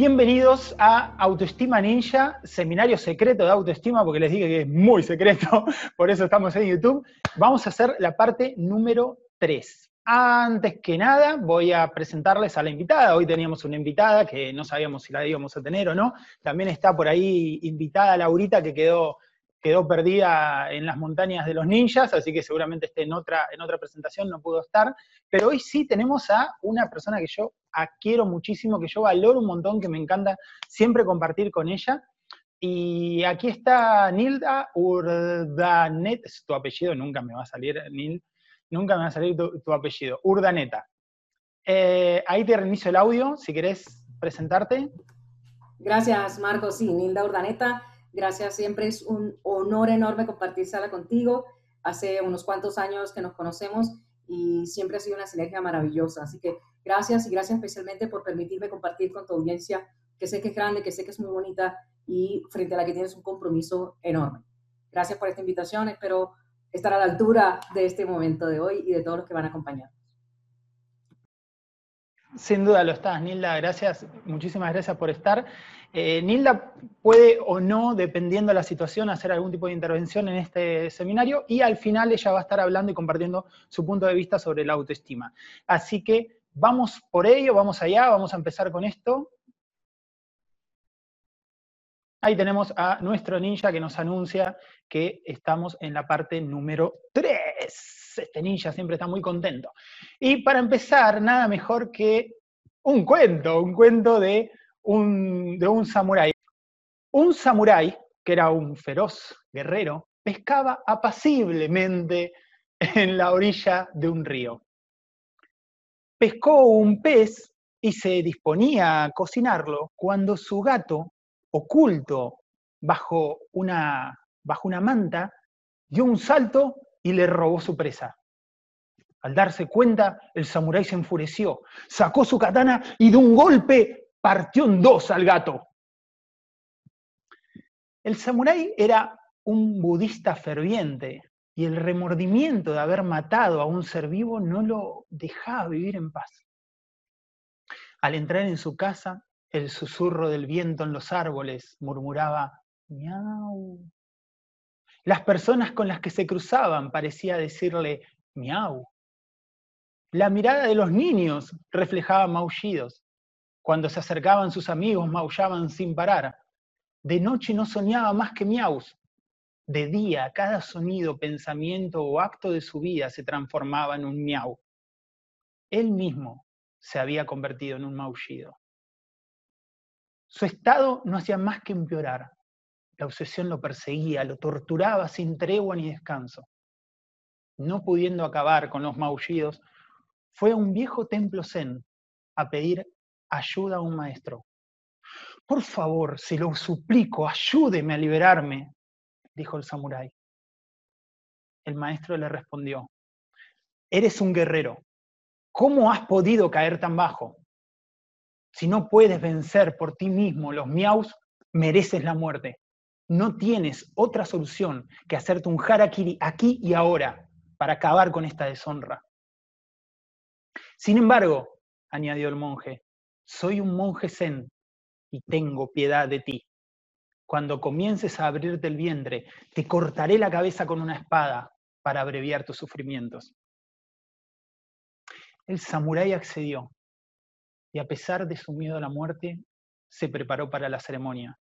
Bienvenidos a Autoestima Ninja, seminario secreto de autoestima, porque les dije que es muy secreto, por eso estamos en YouTube. Vamos a hacer la parte número 3. Antes que nada, voy a presentarles a la invitada. Hoy teníamos una invitada que no sabíamos si la íbamos a tener o no. También está por ahí invitada Laurita, que quedó quedó perdida en las montañas de los ninjas, así que seguramente esté en otra, en otra presentación, no pudo estar. Pero hoy sí tenemos a una persona que yo quiero muchísimo, que yo valoro un montón, que me encanta siempre compartir con ella. Y aquí está Nilda Urdanet, es tu apellido, nunca me va a salir, Nil, nunca me va a salir tu, apellido, Urdaneta. Eh, ahí te reinicio el audio, si querés presentarte. Gracias, Marco. Sí, Nilda Urdaneta, Gracias, siempre es un honor enorme compartir sala contigo. Hace unos cuantos años que nos conocemos y siempre ha sido una sinergia maravillosa. Así que gracias y gracias especialmente por permitirme compartir con tu audiencia, que sé que es grande, que sé que es muy bonita y frente a la que tienes un compromiso enorme. Gracias por esta invitación. Espero estar a la altura de este momento de hoy y de todos los que van a acompañar. Sin duda lo estás, Nilda. Gracias, muchísimas gracias por estar. Eh, Nilda puede o no, dependiendo de la situación, hacer algún tipo de intervención en este seminario y al final ella va a estar hablando y compartiendo su punto de vista sobre la autoestima. Así que vamos por ello, vamos allá, vamos a empezar con esto. Ahí tenemos a nuestro ninja que nos anuncia que estamos en la parte número 3. Este ninja siempre está muy contento. Y para empezar, nada mejor que un cuento, un cuento de un, de un samurái. Un samurái, que era un feroz guerrero, pescaba apaciblemente en la orilla de un río. Pescó un pez y se disponía a cocinarlo cuando su gato, oculto bajo una, bajo una manta, dio un salto y le robó su presa. Al darse cuenta, el samurái se enfureció, sacó su katana y de un golpe partió en dos al gato. El samurái era un budista ferviente y el remordimiento de haber matado a un ser vivo no lo dejaba vivir en paz. Al entrar en su casa, el susurro del viento en los árboles murmuraba miau. Las personas con las que se cruzaban parecía decirle miau. La mirada de los niños reflejaba maullidos. Cuando se acercaban sus amigos, maullaban sin parar. De noche no soñaba más que miaus. De día, cada sonido, pensamiento o acto de su vida se transformaba en un miau. Él mismo se había convertido en un maullido. Su estado no hacía más que empeorar. La obsesión lo perseguía, lo torturaba sin tregua ni descanso. No pudiendo acabar con los maullidos, fue a un viejo templo zen a pedir ayuda a un maestro. Por favor, se lo suplico, ayúdeme a liberarme, dijo el samurái. El maestro le respondió, eres un guerrero, ¿cómo has podido caer tan bajo? Si no puedes vencer por ti mismo los miaus, mereces la muerte. No tienes otra solución que hacerte un harakiri aquí y ahora para acabar con esta deshonra. Sin embargo, añadió el monje, soy un monje zen y tengo piedad de ti. Cuando comiences a abrirte el vientre, te cortaré la cabeza con una espada para abreviar tus sufrimientos. El samurái accedió y a pesar de su miedo a la muerte, se preparó para la ceremonia.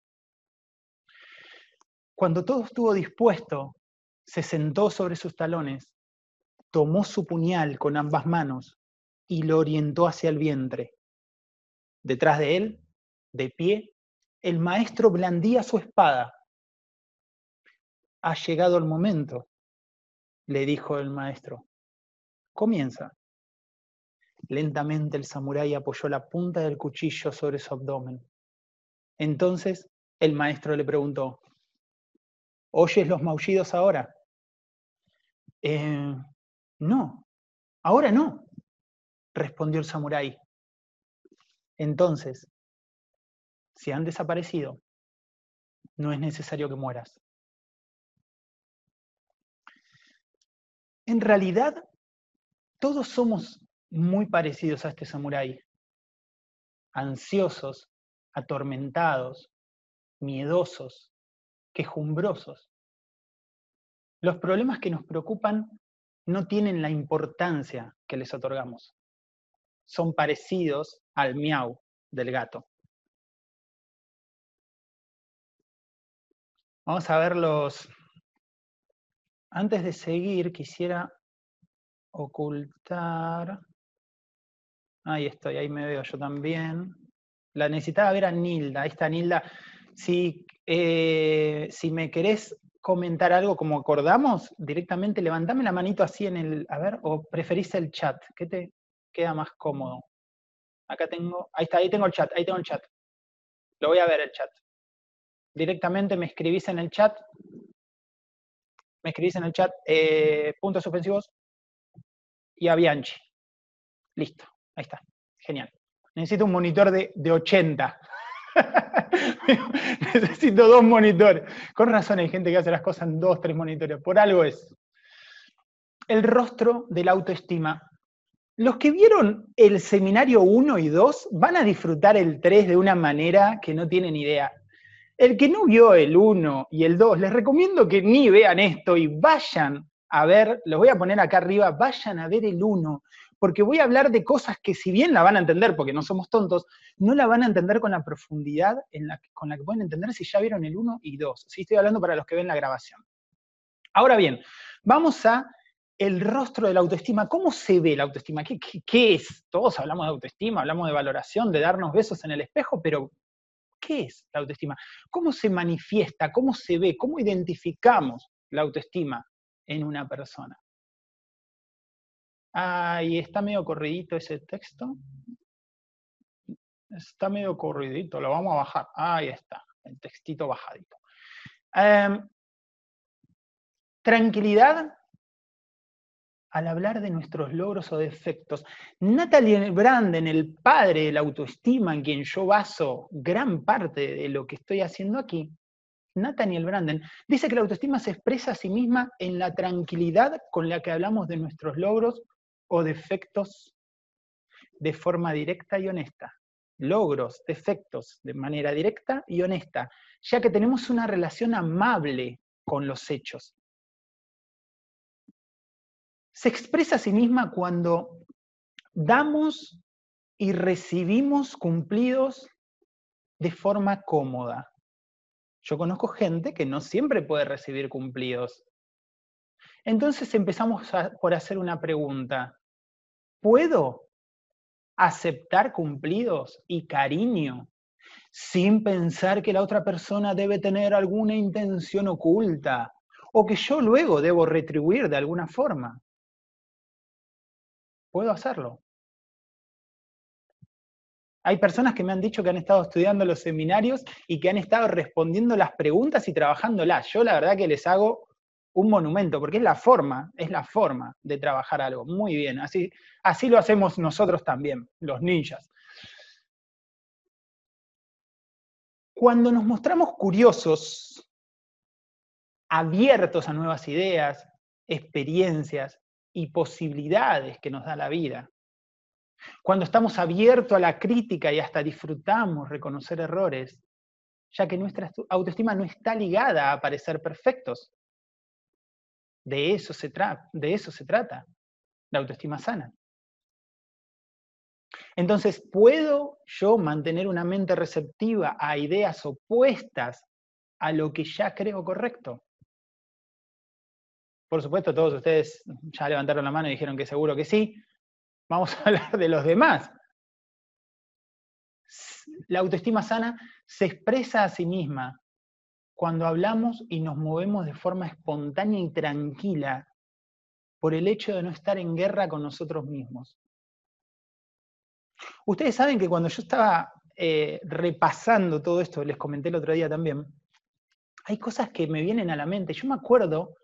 Cuando todo estuvo dispuesto, se sentó sobre sus talones, tomó su puñal con ambas manos y lo orientó hacia el vientre. Detrás de él, de pie, el maestro blandía su espada. Ha llegado el momento, le dijo el maestro. Comienza. Lentamente el samurái apoyó la punta del cuchillo sobre su abdomen. Entonces el maestro le preguntó, ¿oyes los maullidos ahora? Eh, no, ahora no, respondió el samurái. Entonces, si han desaparecido, no es necesario que mueras. En realidad, todos somos muy parecidos a este samurái, ansiosos atormentados, miedosos, quejumbrosos. Los problemas que nos preocupan no tienen la importancia que les otorgamos. Son parecidos al miau del gato. Vamos a verlos. Antes de seguir, quisiera ocultar. Ahí estoy, ahí me veo yo también. La necesitaba ver a Nilda. Ahí está Nilda. Si, eh, si me querés comentar algo como acordamos, directamente levantame la manito así en el, a ver, o preferís el chat, ¿qué te queda más cómodo? Acá tengo, ahí está, ahí tengo el chat, ahí tengo el chat. Lo voy a ver el chat. Directamente me escribís en el chat, me escribís en el chat, eh, puntos suspensivos y a Bianchi. Listo, ahí está, genial. Necesito un monitor de, de 80. Necesito dos monitores. Con razón hay gente que hace las cosas en dos, tres monitores. Por algo es. El rostro de la autoestima. Los que vieron el seminario 1 y 2 van a disfrutar el 3 de una manera que no tienen idea. El que no vio el 1 y el 2, les recomiendo que ni vean esto y vayan a ver, los voy a poner acá arriba, vayan a ver el 1, porque voy a hablar de cosas que si bien la van a entender, porque no somos tontos, no la van a entender con la profundidad con la que pueden entender si ya vieron el 1 y 2. Sí, estoy hablando para los que ven la grabación. Ahora bien, vamos a el rostro de la autoestima. ¿Cómo se ve la autoestima? ¿Qué, qué es? Todos hablamos de autoestima, hablamos de valoración, de darnos besos en el espejo, pero ¿qué es la autoestima? ¿Cómo se manifiesta? ¿Cómo se ve? ¿Cómo identificamos la autoestima en una persona? Ahí está medio corridito ese texto. Está medio corridito, lo vamos a bajar. Ahí está, el textito bajadito. Em, tranquilidad al hablar de nuestros logros o defectos. Natalie Branden, el padre de la autoestima en quien yo baso gran parte de lo que estoy haciendo aquí, Nathaniel Branden, dice que la autoestima se expresa a sí misma en la tranquilidad con la que hablamos de nuestros logros o defectos de forma directa y honesta. Logros, defectos de manera directa y honesta, ya que tenemos una relación amable con los hechos. Se expresa a sí misma cuando damos y recibimos cumplidos de forma cómoda. Yo conozco gente que no siempre puede recibir cumplidos. Entonces empezamos por hacer una pregunta. ¿Puedo aceptar cumplidos y cariño sin pensar que la otra persona debe tener alguna intención oculta o que yo luego debo retribuir de alguna forma? ¿Puedo hacerlo? Hay personas que me han dicho que han estado estudiando los seminarios y que han estado respondiendo las preguntas y trabajándolas. Yo la verdad que les hago un monumento, porque es la forma, es la forma de trabajar algo. Muy bien, así, así lo hacemos nosotros también, los ninjas. Cuando nos mostramos curiosos, abiertos a nuevas ideas, experiencias y posibilidades que nos da la vida, cuando estamos abiertos a la crítica y hasta disfrutamos reconocer errores, ya que nuestra autoestima no está ligada a parecer perfectos, de eso se, de eso se trata, la autoestima sana. Entonces, ¿puedo yo mantener una mente receptiva a ideas opuestas a lo que ya creo correcto? Por supuesto, todos ustedes ya levantaron la mano y dijeron que seguro que sí. Vamos a hablar de los demás. La autoestima sana se expresa a sí misma cuando hablamos y nos movemos de forma espontánea y tranquila por el hecho de no estar en guerra con nosotros mismos. Ustedes saben que cuando yo estaba eh, repasando todo esto, les comenté el otro día también, hay cosas que me vienen a la mente. Yo me acuerdo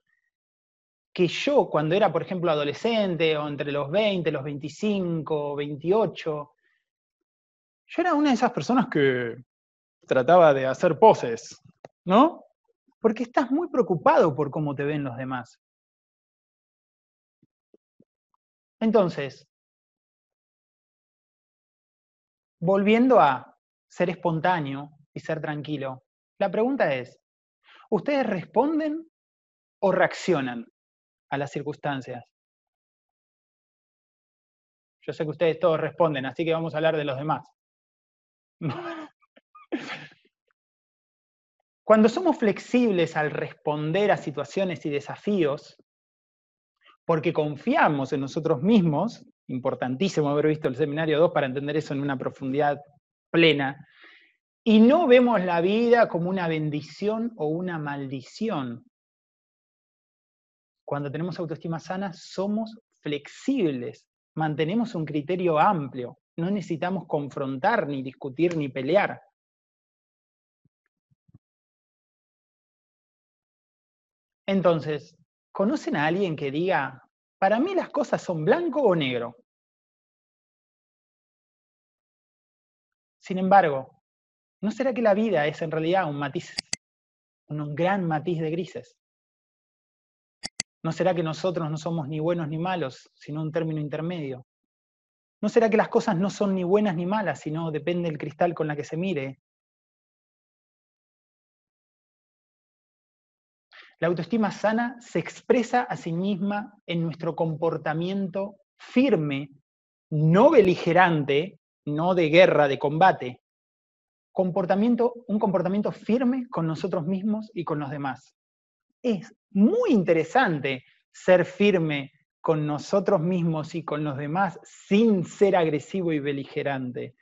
que yo cuando era, por ejemplo, adolescente o entre los 20, los 25, 28, yo era una de esas personas que trataba de hacer poses, ¿no? Porque estás muy preocupado por cómo te ven los demás. Entonces, volviendo a ser espontáneo y ser tranquilo. La pregunta es, ¿ustedes responden o reaccionan a las circunstancias? Yo sé que ustedes todos responden, así que vamos a hablar de los demás. Cuando somos flexibles al responder a situaciones y desafíos, porque confiamos en nosotros mismos, importantísimo haber visto el seminario 2 para entender eso en una profundidad plena, y no vemos la vida como una bendición o una maldición. Cuando tenemos autoestima sana, somos flexibles, mantenemos un criterio amplio, no necesitamos confrontar, ni discutir, ni pelear. Entonces, ¿conocen a alguien que diga, para mí las cosas son blanco o negro? Sin embargo, ¿no será que la vida es en realidad un matiz, un gran matiz de grises? ¿No será que nosotros no somos ni buenos ni malos, sino un término intermedio? ¿No será que las cosas no son ni buenas ni malas, sino depende del cristal con la que se mire? La autoestima sana se expresa a sí misma en nuestro comportamiento firme, no beligerante, no de guerra, de combate. Comportamiento, un comportamiento firme con nosotros mismos y con los demás. Es muy interesante ser firme con nosotros mismos y con los demás sin ser agresivo y beligerante.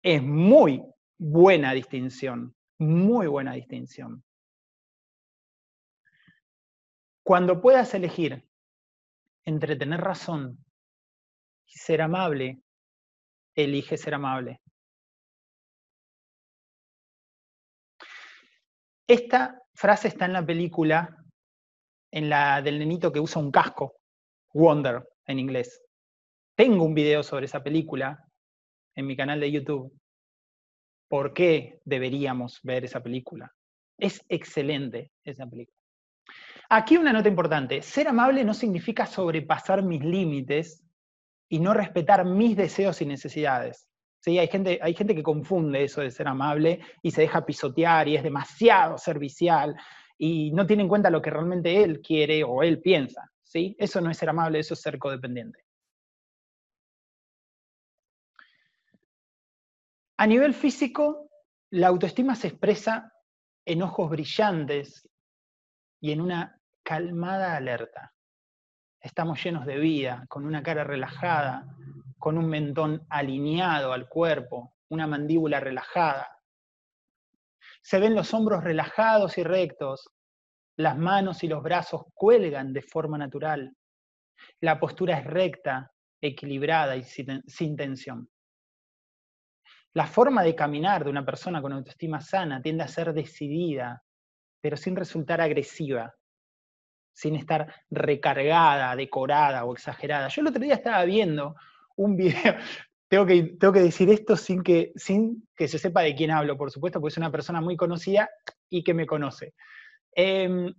Es muy buena distinción, muy buena distinción. Cuando puedas elegir entre tener razón y ser amable, elige ser amable. Esta frase está en la película, en la del nenito que usa un casco, Wonder en inglés. Tengo un video sobre esa película en mi canal de YouTube. ¿Por qué deberíamos ver esa película? Es excelente esa película. Aquí una nota importante. Ser amable no significa sobrepasar mis límites y no respetar mis deseos y necesidades. ¿Sí? Hay, gente, hay gente que confunde eso de ser amable y se deja pisotear y es demasiado servicial y no tiene en cuenta lo que realmente él quiere o él piensa. ¿sí? Eso no es ser amable, eso es ser codependiente. A nivel físico, la autoestima se expresa en ojos brillantes y en una calmada alerta. Estamos llenos de vida, con una cara relajada, con un mentón alineado al cuerpo, una mandíbula relajada. Se ven los hombros relajados y rectos, las manos y los brazos cuelgan de forma natural. La postura es recta, equilibrada y sin tensión. La forma de caminar de una persona con autoestima sana tiende a ser decidida, pero sin resultar agresiva sin estar recargada, decorada o exagerada. Yo el otro día estaba viendo un video, tengo que, tengo que decir esto sin que, sin que se sepa de quién hablo, por supuesto, porque es una persona muy conocida y que me conoce. Em,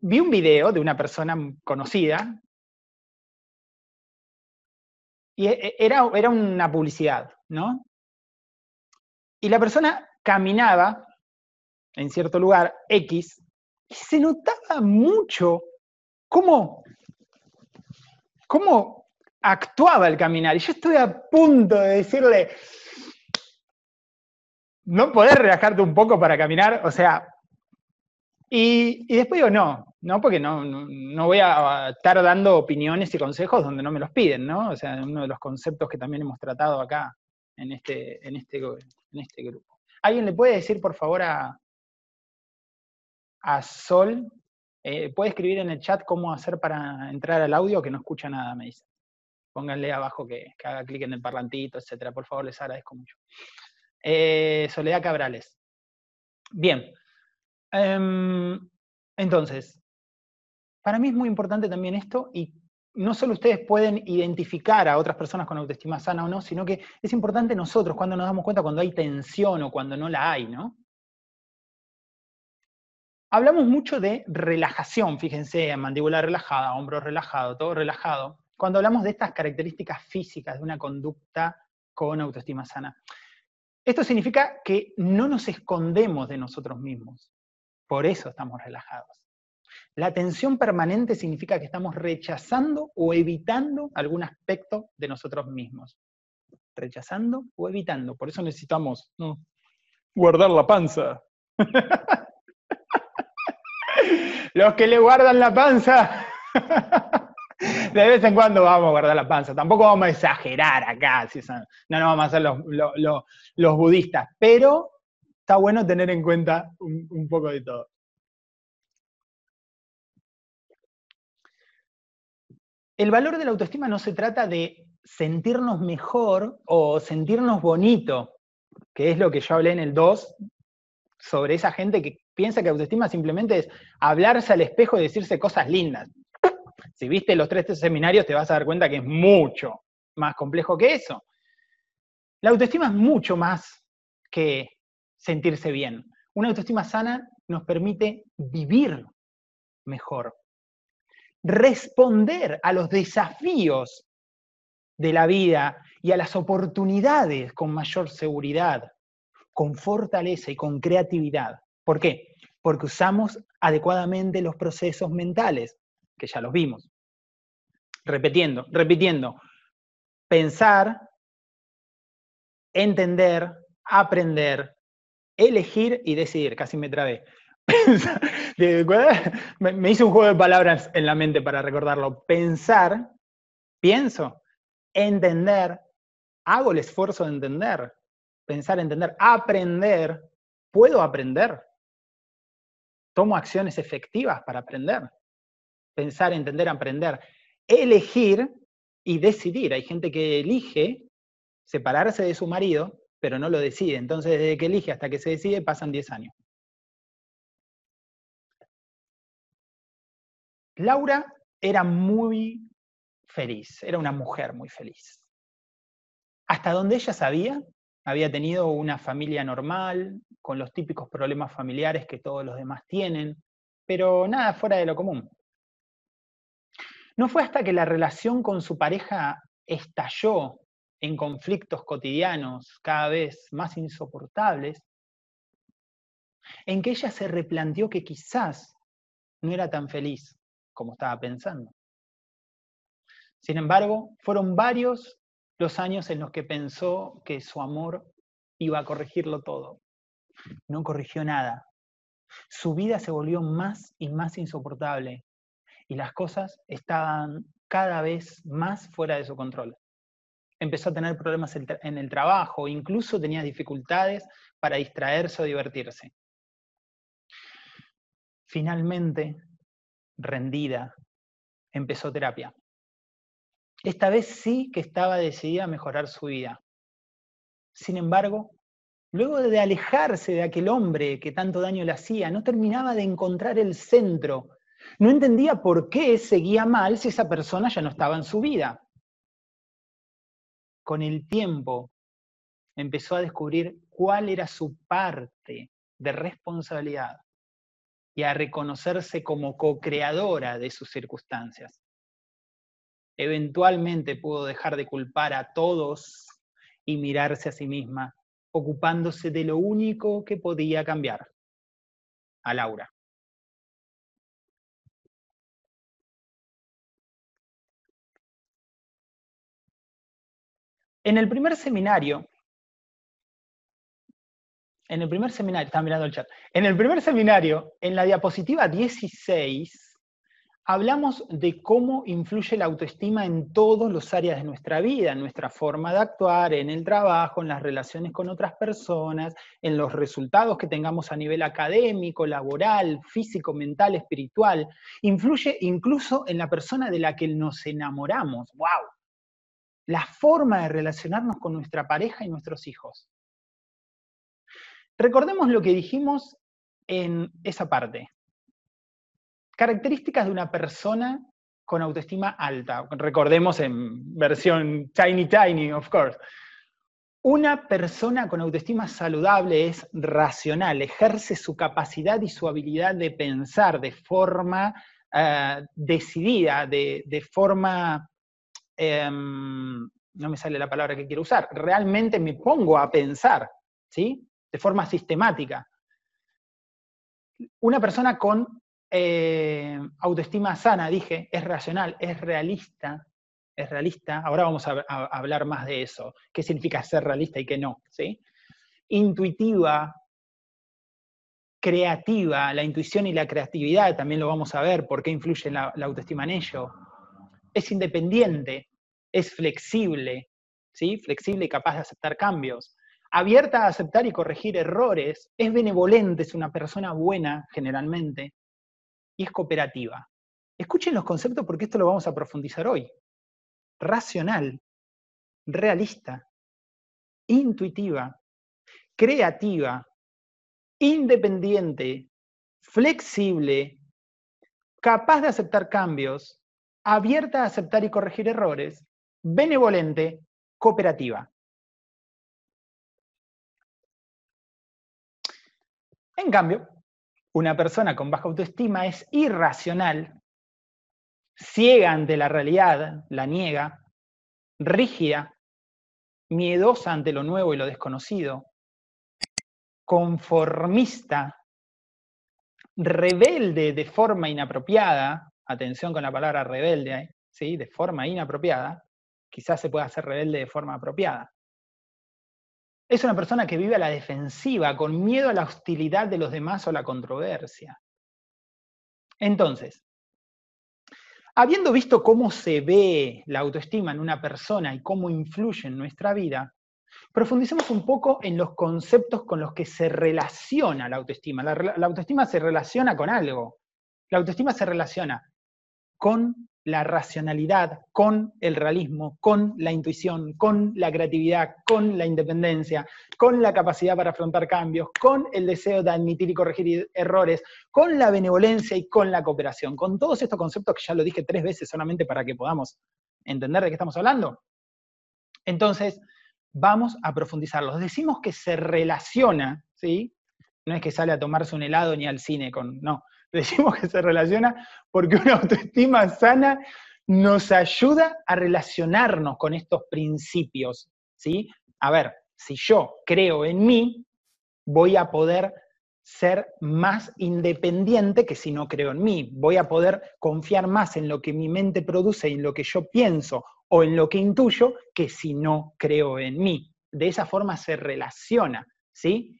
vi un video de una persona conocida y e, e, era, era una publicidad, ¿no? Y la persona caminaba en cierto lugar X y se notaba mucho cómo, cómo actuaba el caminar. Y yo estoy a punto de decirle, ¿no podés relajarte un poco para caminar? O sea, y, después digo, no, no, porque no, no, voy a estar dando opiniones y consejos donde no me los piden, ¿no? O sea, uno de los conceptos que también hemos tratado acá en este, en este, en este grupo. ¿Alguien le puede decir, por favor, a, a Sol. Eh, puede escribir en el chat cómo hacer para entrar al audio, que no escucha nada, me dice. Pónganle abajo que, haga clic en el parlantito, etcétera. Por favor, les agradezco mucho. Eh, Soledad Cabrales. Bien. Em, entonces, para mí es muy importante también esto y no solo ustedes pueden identificar a otras personas con autoestima sana o no, sino que es importante nosotros cuando nos damos cuenta cuando hay tensión o cuando no la hay, ¿no? Hablamos mucho de relajación, fíjense, mandíbula relajada, hombro relajado, todo relajado, cuando hablamos de estas características físicas de una conducta con autoestima sana. Esto significa que no nos escondemos de nosotros mismos. Por eso estamos relajados. La tensión permanente significa que estamos rechazando o evitando algún aspecto de nosotros mismos. Rechazando o evitando. Por eso necesitamos guardar la panza. Los que le guardan la panza. De vez en cuando vamos a guardar la panza. Tampoco vamos a exagerar acá. no, no vamos a ser los, budistas. Pero está bueno tener en cuenta un poco de todo. El valor de la autoestima no se trata de sentirnos mejor o sentirnos bonito, que es lo que yo hablé en el 2, sobre esa gente que piensa que autoestima simplemente es hablarse al espejo y decirse cosas lindas. Si viste los tres seminarios te vas a dar cuenta que es mucho más complejo que eso. La autoestima es mucho más que sentirse bien. Una autoestima sana nos permite vivir mejor, responder a los desafíos de la vida y a las oportunidades con mayor seguridad, con fortaleza y con creatividad. ¿Por qué? Porque usamos adecuadamente los procesos mentales, que ya los vimos. Repitiendo, repitiendo. Pensar, entender, aprender, elegir y decidir. Casi me trabé. me hice un juego de palabras en la mente para recordarlo. Pensar, pienso, entender, hago el esfuerzo de entender, pensar, entender, aprender, puedo aprender, tomo acciones efectivas para aprender, pensar, entender, aprender, elegir y decidir. Hay gente que elige separarse de su marido, pero no lo decide. Entonces, desde que elige hasta que se decide, pasan 10 años. Laura era muy feliz, era una mujer muy feliz. Hasta donde ella sabía, había tenido una familia normal, con los típicos problemas familiares que todos los demás tienen, pero nada fuera de lo común. No fue hasta que la relación con su pareja estalló en conflictos cotidianos cada vez más insoportables, en que ella se replanteó que quizás no era tan feliz como estaba pensando. Sin embargo, fueron varios los años en los que pensó que su amor iba a corregirlo todo. No corrigió nada. Su vida se volvió más y más insoportable y las cosas estaban cada vez más fuera de su control. Empezó a tener problemas en el trabajo, incluso tenía dificultades para distraerse o divertirse. Finalmente rendida, empezó terapia. Esta vez sí que estaba decidida a mejorar su vida. Sin embargo, luego de alejarse de aquel hombre que tanto daño le hacía, no terminaba de encontrar el centro. No entendía por qué seguía mal si esa persona ya no estaba en su vida. Con el tiempo empezó a descubrir cuál era su parte de responsabilidad y a reconocerse como co-creadora de sus circunstancias. Eventualmente pudo dejar de culpar a todos y mirarse a sí misma, ocupándose de lo único que podía cambiar, a Laura. En el primer seminario en el primer seminario, estaba mirando el chat, en el primer seminario, en la diapositiva 16, hablamos de cómo influye la autoestima en todas las áreas de nuestra vida, en nuestra forma de actuar, en el trabajo, en las relaciones con otras personas, en los resultados que tengamos a nivel académico, laboral, físico, mental, espiritual. Influye incluso en la persona de la que nos enamoramos. ¡Wow! La forma de relacionarnos con nuestra pareja y nuestros hijos. Recordemos lo que dijimos en esa parte. Características de una persona con autoestima alta. Recordemos en versión tiny tiny, of course. Una persona con autoestima saludable es racional, ejerce su capacidad y su habilidad de pensar de forma eh, decidida, de, forma, em, no me sale la palabra que quiero usar, realmente me pongo a pensar ¿sí? De forma sistemática. Una persona con eh, autoestima sana, dije, es racional, es realista, es realista. Ahora vamos a, hablar más de eso. ¿Qué significa ser realista y qué no? ¿sí? Intuitiva, creativa, la intuición y la creatividad, también lo vamos a ver, por qué influye la, la autoestima en ello. Es independiente, es flexible, ¿sí? flexible y capaz de aceptar cambios. Abierta a aceptar y corregir errores, es benevolente, es una persona buena generalmente, y es cooperativa. Escuchen los conceptos porque esto lo vamos a profundizar hoy. Racional, realista, intuitiva, creativa, independiente, flexible, capaz de aceptar cambios, abierta a aceptar y corregir errores, benevolente, cooperativa. En cambio, una persona con baja autoestima es irracional, ciega ante la realidad, la niega, rígida, miedosa ante lo nuevo y lo desconocido, conformista, rebelde de forma inapropiada, atención con la palabra rebelde. ¿sí? de forma inapropiada, quizás se pueda hacer rebelde de forma apropiada. Es una persona que vive a la defensiva, con miedo a la hostilidad de los demás o la controversia. Entonces, habiendo visto cómo se ve la autoestima en una persona y cómo influye en nuestra vida, profundicemos un poco en los conceptos con los que se relaciona la autoestima. La autoestima se relaciona con algo. La autoestima se relaciona con la racionalidad, con el realismo, con la intuición, con la creatividad, con la independencia, con la capacidad para afrontar cambios, con el deseo de admitir y corregir errores, con la benevolencia y con la cooperación. Con todos estos conceptos que ya lo dije tres veces solamente para que podamos entender de qué estamos hablando. Entonces, vamos a profundizarlos. Decimos que se relaciona, ¿sí? No es que sale a tomarse un helado ni al cine con, no, decimos que se relaciona porque una autoestima sana nos ayuda a relacionarnos con estos principios, ¿sí? A ver, si yo creo en mí, voy a poder ser más independiente que si no creo en mí. Voy a poder confiar más en lo que mi mente produce en lo que yo pienso o en lo que intuyo que si no creo en mí. De esa forma se relaciona, ¿sí?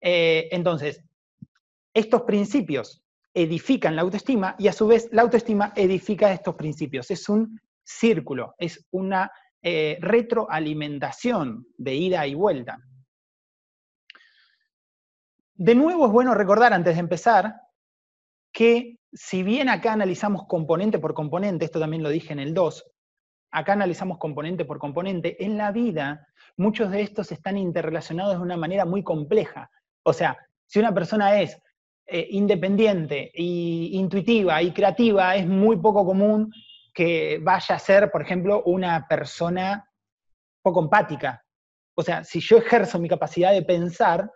Eh, entonces, estos principios edifican la autoestima y a su vez la autoestima edifica estos principios. Es un círculo, es una eh, retroalimentación de ida y vuelta. De nuevo es bueno recordar antes de empezar que si bien acá analizamos componente por componente, esto también lo dije en el 2, acá analizamos componente por componente, en la vida muchos de estos están interrelacionados de una manera muy compleja. O sea, si una persona es eh, independiente y intuitiva y creativa, es muy poco común que vaya a ser, por ejemplo, una persona poco empática. O sea, si yo ejerzo mi capacidad de pensar,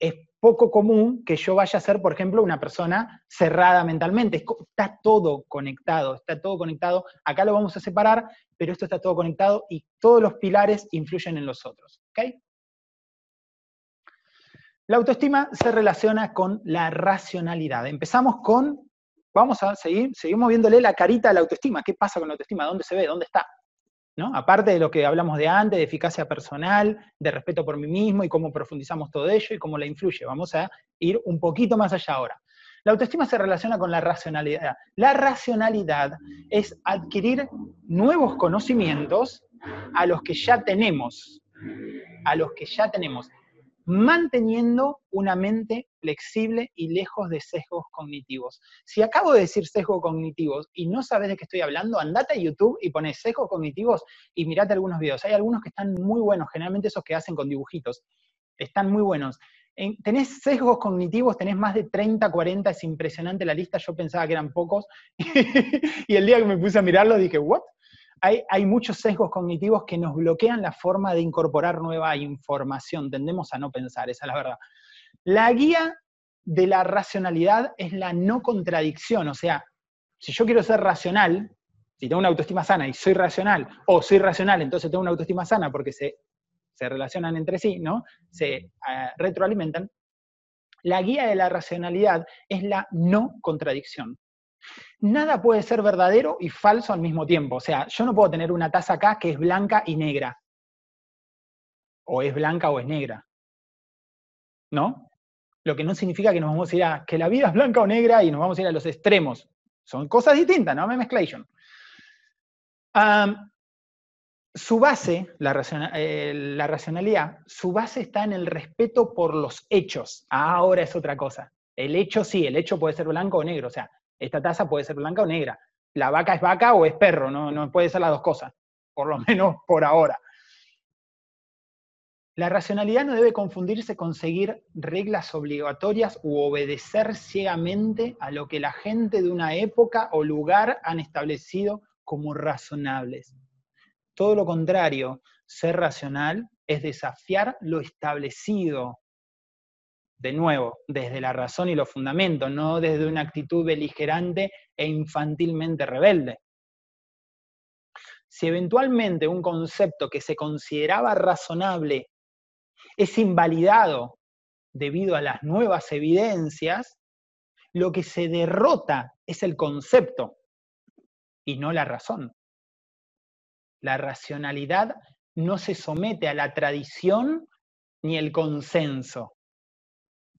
es poco común que yo vaya a ser, por ejemplo, una persona cerrada mentalmente. Está todo conectado, está todo conectado. Acá lo vamos a separar, pero esto está todo conectado y todos los pilares influyen en los otros. ¿okay? La autoestima se relaciona con la racionalidad. Empezamos con, vamos a seguir, seguimos viéndole la carita a la autoestima. ¿Qué pasa con la autoestima? ¿Dónde se ve? ¿Dónde está? Aparte de lo que hablamos de antes, de eficacia personal, de respeto por mí mismo y cómo profundizamos todo ello y cómo la influye. Vamos a ir un poquito más allá ahora. La autoestima se relaciona con la racionalidad. La racionalidad es adquirir nuevos conocimientos a los que ya tenemos, a los que ya tenemos manteniendo una mente flexible y lejos de sesgos cognitivos. Si acabo de decir sesgos cognitivos y no sabes de qué estoy hablando, andate a YouTube y pones sesgos cognitivos y mirate algunos videos. Hay algunos que están muy buenos, generalmente esos que hacen con dibujitos. Están muy buenos. tenés sesgos cognitivos, tenés más de 30, 40, es impresionante la lista, yo pensaba que eran pocos, y el día que me puse a mirarlo dije, ¿what? Hay, muchos sesgos cognitivos que nos bloquean la forma de incorporar nueva información. Tendemos a no pensar, esa es la verdad. La guía de la racionalidad es la no contradicción. O sea, si yo quiero ser racional, si tengo una autoestima sana y soy racional, o soy racional, entonces tengo una autoestima sana porque se, se relacionan entre sí, ¿no? Se eh, retroalimentan. La guía de la racionalidad es la no contradicción. Nada puede ser verdadero y falso al mismo tiempo. O sea, yo no puedo tener una taza acá que es blanca y negra. O es blanca o es negra. ¿No? Lo que no significa que nos vamos a ir a que la vida es blanca o negra y nos vamos a ir a los extremos. Son cosas distintas, no me mezclation. su base, eh, la, racionalidad, su base está en el respeto por los hechos. ahora es otra cosa. El hecho sí, el hecho puede ser blanco o negro. O sea, esta taza puede ser blanca o negra. La vaca es vaca o es perro, no, no puede ser las dos cosas, por lo menos por ahora. La racionalidad no debe confundirse con seguir reglas obligatorias u obedecer ciegamente a lo que la gente de una época o lugar han establecido como razonables. Todo lo contrario, ser racional es desafiar lo establecido, de nuevo, desde la razón y los fundamentos, no desde una actitud beligerante e infantilmente rebelde. Si eventualmente un concepto que se consideraba razonable es invalidado debido a las nuevas evidencias, lo que se derrota es el concepto y no la razón. La racionalidad no se somete a la tradición ni el consenso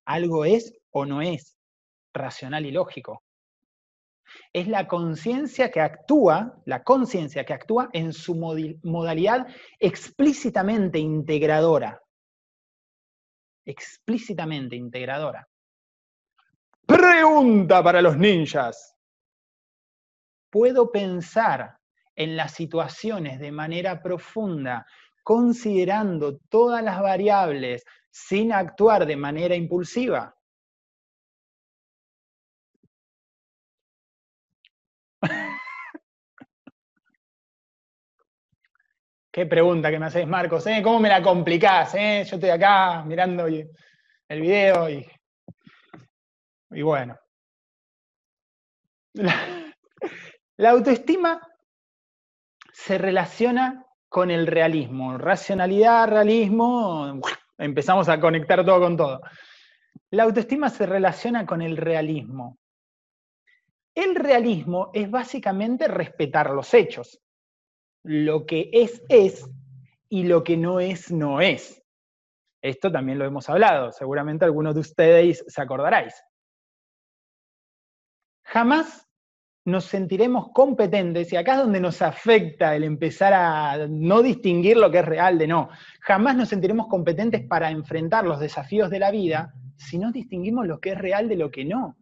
algo es o no es racional y lógico. Es la conciencia que actúa, la conciencia que actúa en su modalidad explícitamente integradora. Explícitamente integradora. Pregunta para los ninjas. ¿Puedo pensar en las situaciones de manera profunda, considerando todas las variables sin actuar de manera impulsiva. Qué pregunta que me haces, Marcos, ¿eh? ¿Cómo me la complicás? Eh? Yo estoy acá mirando el video y, y bueno. la autoestima se relaciona con el realismo. Racionalidad, realismo, empezamos a conectar todo con todo. La autoestima se relaciona con el realismo. El realismo es básicamente respetar los hechos. Lo que es, es, y lo que no es, no es. Esto también lo hemos hablado, seguramente algunos de ustedes se acordaráis. Jamás nos sentiremos competentes, y acá es donde nos afecta el empezar a no distinguir lo que es real de no. Jamás nos sentiremos competentes para enfrentar los desafíos de la vida si no distinguimos lo que es real de lo que no.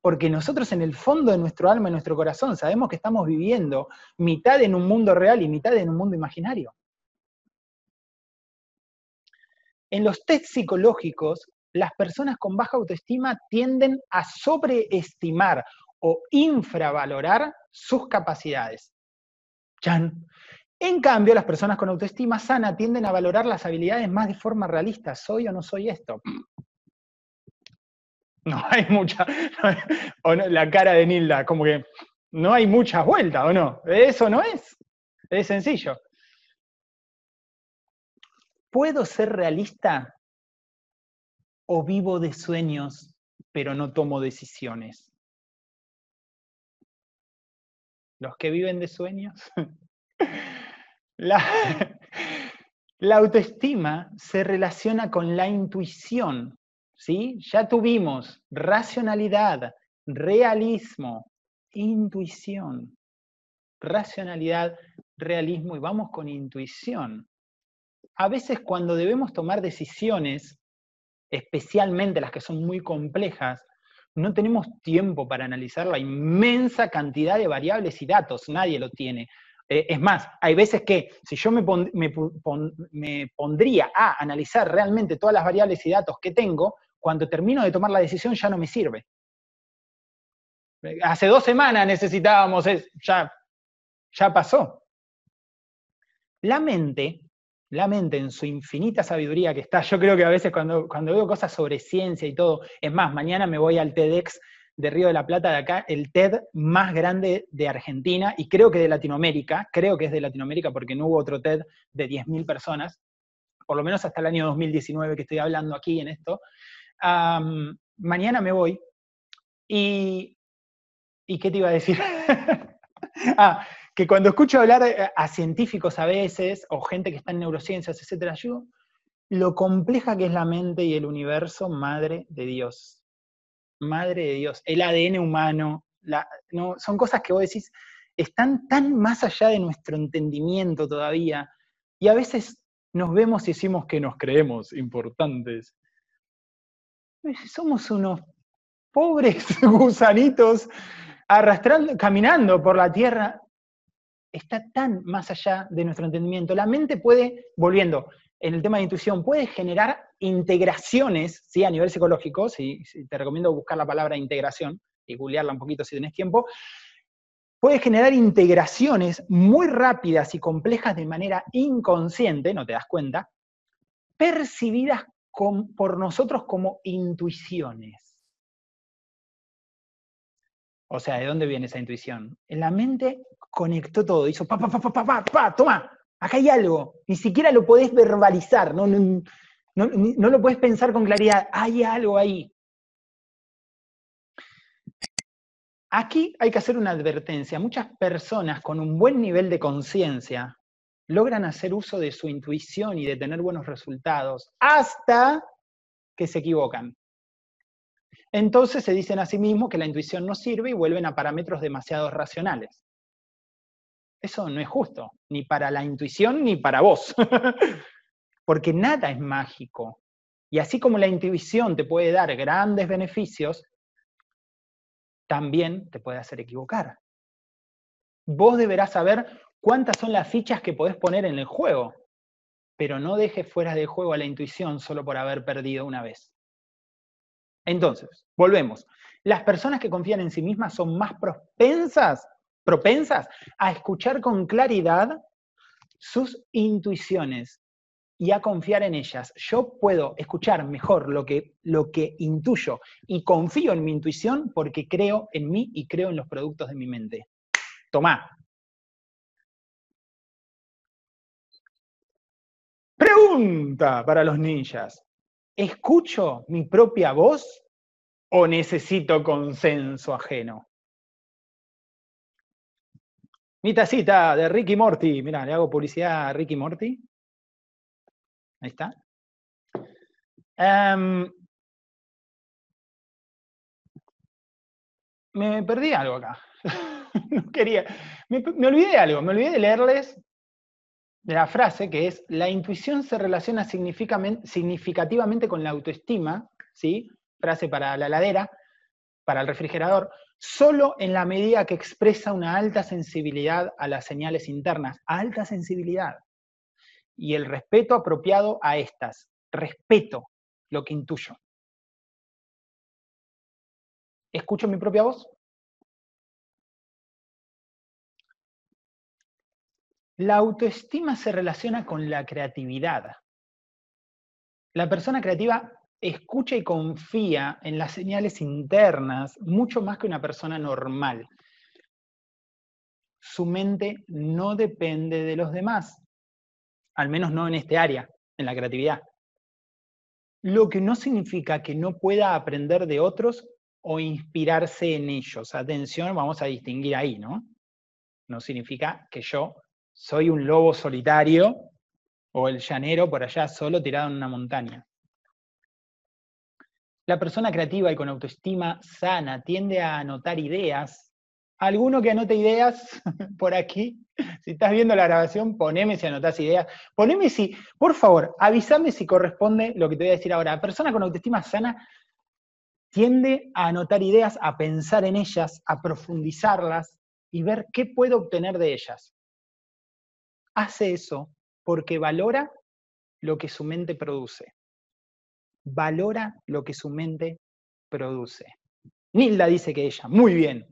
Porque nosotros en el fondo de nuestro alma, en nuestro corazón, sabemos que estamos viviendo mitad en un mundo real y mitad en un mundo imaginario. En los test psicológicos, las personas con baja autoestima tienden a sobreestimar o infravalorar sus capacidades. En cambio, las personas con autoestima sana tienden a valorar las habilidades más de forma realista. ¿Soy o no soy esto? No hay mucha. O la cara de Nilda, como que no hay muchas vueltas, ¿o no? Eso no es. Es sencillo. ¿Puedo ser realista o vivo de sueños, pero no tomo decisiones? Los que viven de sueños. La, autoestima se relaciona con la intuición, ¿sí? Ya tuvimos racionalidad, realismo, intuición. Racionalidad, realismo y vamos con intuición. A veces cuando debemos tomar decisiones, especialmente las que son muy complejas, no tenemos tiempo para analizar la inmensa cantidad de variables y datos, nadie lo tiene. Eh, es más, hay veces que si yo me, pondría a analizar realmente todas las variables y datos que tengo, cuando termino de tomar la decisión ya no me sirve. Hace dos semanas necesitábamos, ya, ya pasó. La mente la mente en su infinita sabiduría que está, yo creo que a veces cuando, cuando veo cosas sobre ciencia y todo, es más, mañana me voy al TEDx de Río de la Plata, de acá, el TED más grande de Argentina y creo que de Latinoamérica, creo que es de Latinoamérica porque no hubo otro TED de 10.000 personas, por lo menos hasta el año 2019 que estoy hablando aquí en esto, mañana me voy y... ¿Y qué te iba a decir? ah, que cuando escucho hablar eh, a científicos a veces, o gente que está en neurociencias, etcétera, yo, lo compleja que es la mente y el universo, madre de Dios. Madre de Dios. El ADN humano, no, son cosas que vos decís, están tan más allá de nuestro entendimiento todavía. Y a veces nos vemos y decimos que nos creemos importantes. Somos unos pobres gusanitos arrastrando, caminando por la tierra. Está tan más allá de nuestro entendimiento. La mente puede, volviendo, en el tema de intuición, puede generar integraciones, ¿sí? a nivel psicológico, ¿sí? te recomiendo buscar la palabra integración y googlearla un poquito si tenés tiempo, puede generar integraciones muy rápidas y complejas de manera inconsciente, no te das cuenta, percibidas por nosotros como intuiciones. O sea, ¿de dónde viene esa intuición? En la mente conectó todo, hizo pa, pa, pa, pa, pa, pa, toma, acá hay algo. Ni siquiera lo podés verbalizar, no, no, no lo podés pensar con claridad, hay algo ahí. Aquí hay que hacer una advertencia. Muchas personas con un buen nivel de conciencia logran hacer uso de su intuición y de tener buenos resultados hasta que se equivocan. Entonces se dicen a sí mismos que la intuición no sirve y vuelven a parámetros demasiado racionales. Eso no es justo, ni para la intuición ni para vos, porque nada es mágico. Y así como la intuición te puede dar grandes beneficios, también te puede hacer equivocar. Vos deberás saber cuántas son las fichas que podés poner en el juego, pero no dejes fuera de juego a la intuición solo por haber perdido una vez. Entonces, volvemos. Las personas que confían en sí mismas son más propensas, propensas a escuchar con claridad sus intuiciones y a confiar en ellas. Yo puedo escuchar mejor lo que, lo que intuyo y confío en mi intuición porque creo en mí y creo en los productos de mi mente. Tomá. Pregunta para los ninjas. ¿Escucho mi propia voz o necesito consenso ajeno? Mi tacita de Ricky Morty. Mira, le hago publicidad a Ricky Morty. Ahí está. Em, me perdí algo acá. no quería. Me, olvidé de algo. Me olvidé de leerles de la frase que es: la intuición se relaciona significativamente con la autoestima, ¿sí? Frase para la ladera, para el refrigerador, solo en la medida que expresa una alta sensibilidad a las señales internas. Alta sensibilidad y el respeto apropiado a estas. Respeto lo que intuyo. ¿Escucho mi propia voz? La autoestima se relaciona con la creatividad. La persona creativa escucha y confía en las señales internas mucho más que una persona normal. Su mente no depende de los demás al menos no en este área, en la creatividad. Lo que no significa que no pueda aprender de otros o inspirarse en ellos. Atención, vamos a distinguir ahí, ¿no? No significa que yo soy un lobo solitario o el llanero por allá solo tirado en una montaña. La persona creativa y con autoestima sana tiende a anotar ideas alguno que anote ideas por aquí. Si estás viendo la grabación, poneme si anotás ideas. Poneme si, por favor, avísame si corresponde lo que te voy a decir ahora. La persona con autoestima sana tiende a anotar ideas, a pensar en ellas, a profundizarlas y ver qué puede obtener de ellas. Hace eso porque valora lo que su mente produce. Valora lo que su mente produce. Nilda dice que ella, muy bien,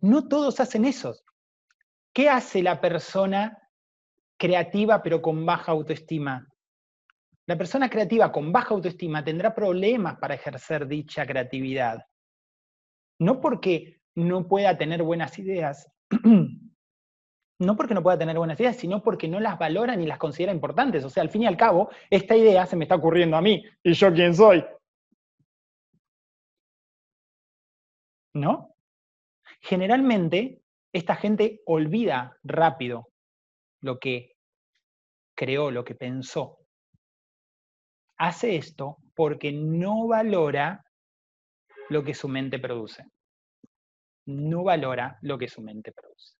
no todos hacen eso. ¿Qué hace la persona creativa pero con baja autoestima? La persona creativa con baja autoestima tendrá problemas para ejercer dicha creatividad. No porque no pueda tener buenas ideas, No porque no pueda tener buenas ideas, sino porque no las valora ni las considera importantes. O sea, al fin y al cabo, esta idea se me está ocurriendo a mí. ¿Y yo quién soy? ¿No? Generalmente, esta gente olvida rápido lo que creó, lo que pensó. Hace esto porque no valora lo que su mente produce. No valora lo que su mente produce.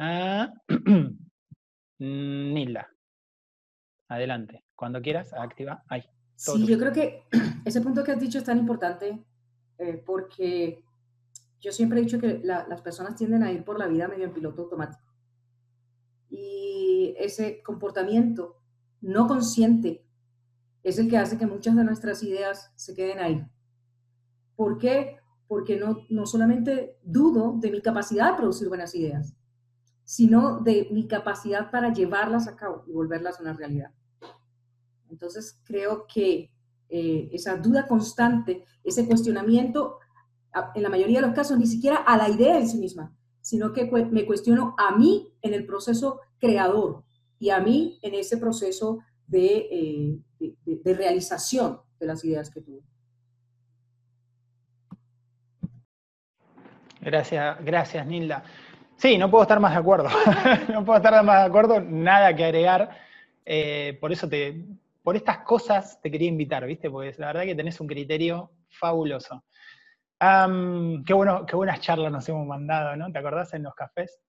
Ah, Nilda, adelante. Cuando quieras, activa. Ahí. Sí, yo creo que ese punto que has dicho es tan importante eh, porque yo siempre he dicho que las personas tienden a ir por la vida medio en piloto automático. Y ese comportamiento no consciente es el que hace que muchas de nuestras ideas se queden ahí. ¿Por qué? Porque no, no solamente dudo de mi capacidad de producir buenas ideas, sino de mi capacidad para llevarlas a cabo y volverlas una realidad. Entonces, creo que eh, esa duda constante, ese cuestionamiento, en la mayoría de los casos, ni siquiera a la idea en sí misma, sino que me cuestiono a mí en el proceso creador y a mí en ese proceso de, eh, de realización de las ideas que tuve. Gracias, gracias, Nilda. Sí, no puedo estar más de acuerdo. no puedo estar más de acuerdo, nada que agregar. Eh, por eso te, por estas cosas te quería invitar, ¿viste? Porque la verdad que tenés un criterio fabuloso. qué, bueno, qué buenas charlas nos hemos mandado, ¿no? ¿Te acordás en los cafés?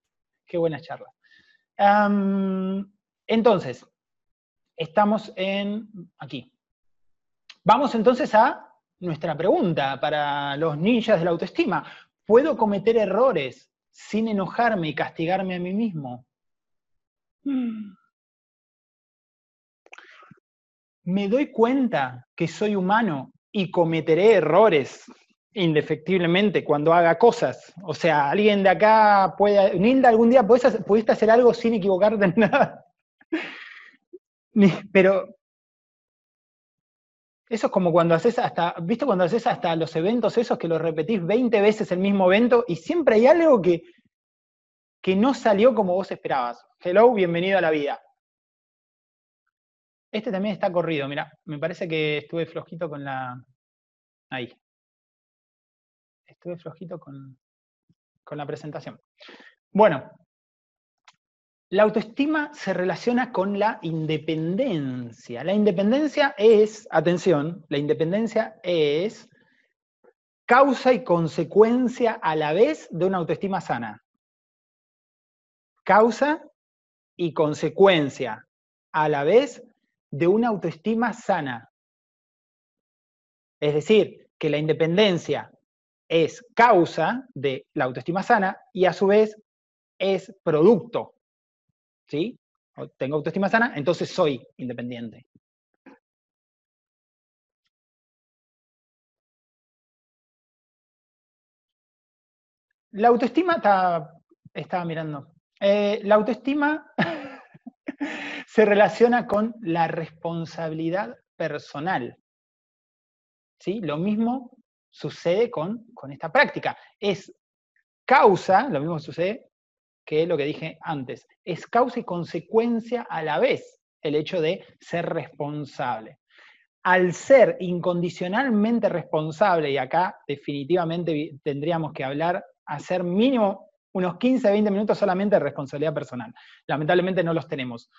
Qué buenas charlas. entonces, estamos en aquí. Vamos entonces a nuestra pregunta para los ninjas de la autoestima. ¿Puedo cometer errores sin enojarme y castigarme a mí mismo. Me doy cuenta que soy humano y cometeré errores indefectiblemente cuando haga cosas. O sea, alguien de acá puede... Nilda, algún día pudiste hacer algo sin equivocarte en nada. Pero eso es como cuando haces hasta, ¿viste cuando haces hasta los eventos esos que los repetís 20 veces el mismo evento y siempre hay algo que, que no salió como vos esperabas? Hello, bienvenido a la vida. Este también está corrido, mira, me parece que estuve flojito con la... Ahí. Estuve flojito con, con la presentación. Bueno, la autoestima se relaciona con la independencia. La independencia es, atención, la independencia es causa y consecuencia a la vez de una autoestima sana. Causa y consecuencia a la vez de una autoestima sana. Es decir, que la independencia es causa de la autoestima sana y a su vez es producto ¿sí? Tengo autoestima sana, entonces soy independiente. La autoestima, está, estaba mirando, eh, la autoestima se relaciona con la responsabilidad personal. ¿Sí? Lo mismo sucede con, con esta práctica. Es causa, lo mismo sucede que lo que dije antes, es causa y consecuencia a la vez el hecho de ser responsable. Al ser incondicionalmente responsable, y acá definitivamente tendríamos que hablar, hacer mínimo unos 15, 20 minutos solamente de responsabilidad personal. Lamentablemente no los tenemos.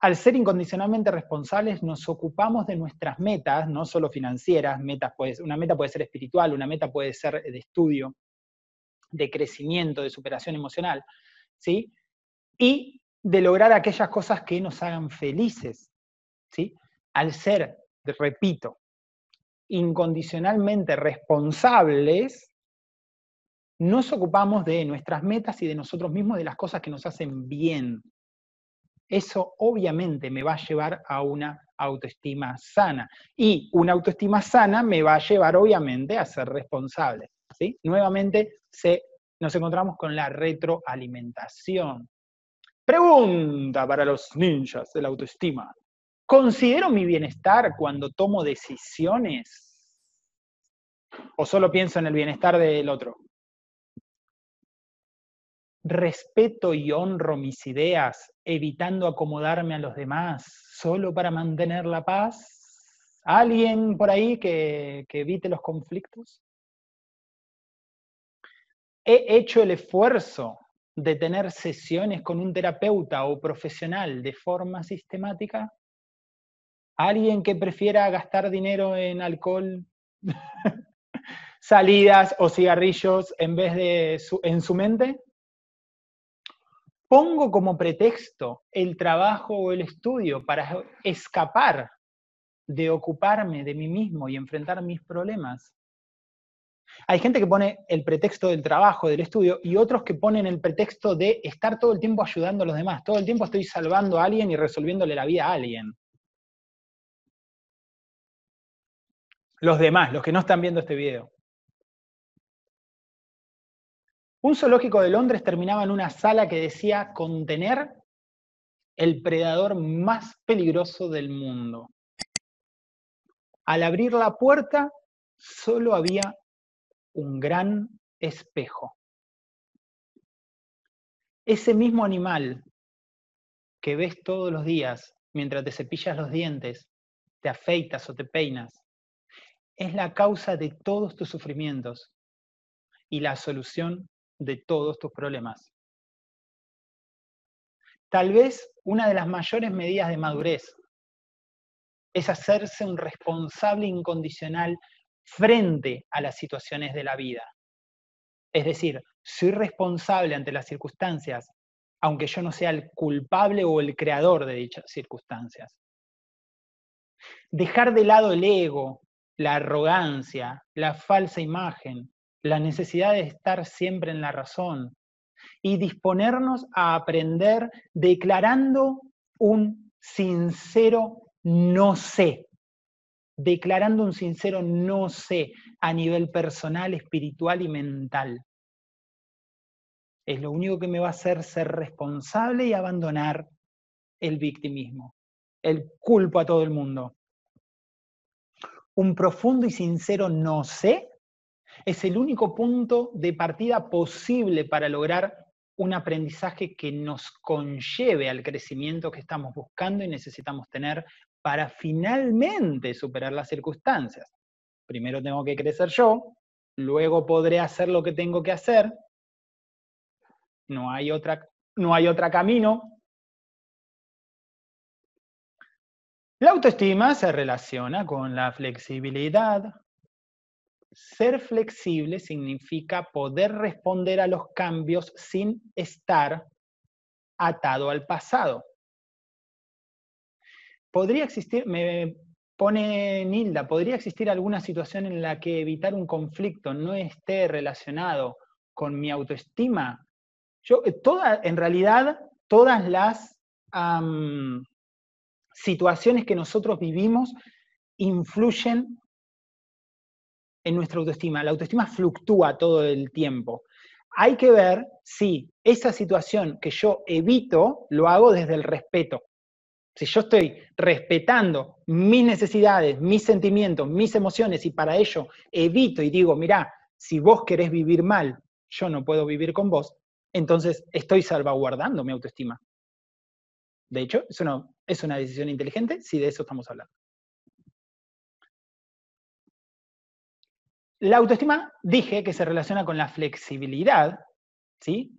Al ser incondicionalmente responsables, nos ocupamos de nuestras metas, no solo financieras, metas una meta puede ser espiritual, una meta puede ser de estudio, de crecimiento, de superación emocional, ¿sí? Y de lograr aquellas cosas que nos hagan felices, ¿sí? Al ser, repito, incondicionalmente responsables, nos ocupamos de nuestras metas y de nosotros mismos, de las cosas que nos hacen bien. Eso obviamente me va a llevar a una autoestima sana. Y una autoestima sana me va a llevar obviamente a ser responsable. Nuevamente nos encontramos con la retroalimentación. Pregunta para los ninjas de la autoestima. ¿Considero mi bienestar cuando tomo decisiones? ¿O solo pienso en el bienestar del otro? respeto y honro mis ideas, evitando acomodarme a los demás solo para mantener la paz? ¿Alguien por ahí que evite los conflictos? ¿He hecho el esfuerzo de tener sesiones con un terapeuta o profesional de forma sistemática? ¿Alguien que prefiera gastar dinero en alcohol, salidas o cigarrillos en vez de en su mente? pongo como pretexto el trabajo o el estudio para escapar de ocuparme de mí mismo y enfrentar mis problemas. Hay gente que pone el pretexto del trabajo, del estudio, y otros que ponen el pretexto de estar todo el tiempo ayudando a los demás. Todo el tiempo estoy salvando a alguien y resolviéndole la vida a alguien. Los demás, los que no están viendo este video. Un zoológico de Londres terminaba en una sala que decía contener el predador más peligroso del mundo. Al abrir la puerta, solo había un gran espejo. Ese mismo animal que ves todos los días mientras te cepillas los dientes, te afeitas o te peinas, es la causa de todos tus sufrimientos y la solución de todos tus problemas. Tal vez una de las mayores medidas de madurez es hacerse un responsable incondicional frente a las situaciones de la vida. Es decir, soy responsable ante las circunstancias, aunque yo no sea el culpable o el creador de dichas circunstancias. Dejar de lado el ego, la arrogancia, la falsa imagen, la necesidad de estar siempre en la razón y disponernos a aprender declarando un sincero no sé, declarando un sincero no sé a nivel personal, espiritual y mental. Es lo único que me va a hacer ser responsable y abandonar el victimismo, el culpo a todo el mundo. Un profundo y sincero no sé es el único punto de partida posible para lograr un aprendizaje que nos conlleve al crecimiento que estamos buscando y necesitamos tener para finalmente superar las circunstancias. Primero tengo que crecer yo, luego podré hacer lo que tengo que hacer. No hay otra, no hay otro camino. La autoestima se relaciona con la flexibilidad, ser flexible significa poder responder a los cambios sin estar atado al pasado. Podría existir, me pone Nilda, podría existir alguna situación en la que evitar un conflicto no esté relacionado con mi autoestima. Yo, eh, toda, en realidad, todas las situaciones que nosotros vivimos influyen en nuestra autoestima. La autoestima fluctúa todo el tiempo. Hay que ver si esa situación que yo evito lo hago desde el respeto. Si yo estoy respetando mis necesidades, mis sentimientos, mis emociones y para ello evito y digo, mirá, si vos querés vivir mal, yo no puedo vivir con vos, entonces estoy salvaguardando mi autoestima. De hecho, eso no, es una decisión inteligente si de eso estamos hablando. La autoestima dije que se relaciona con la flexibilidad, ¿sí?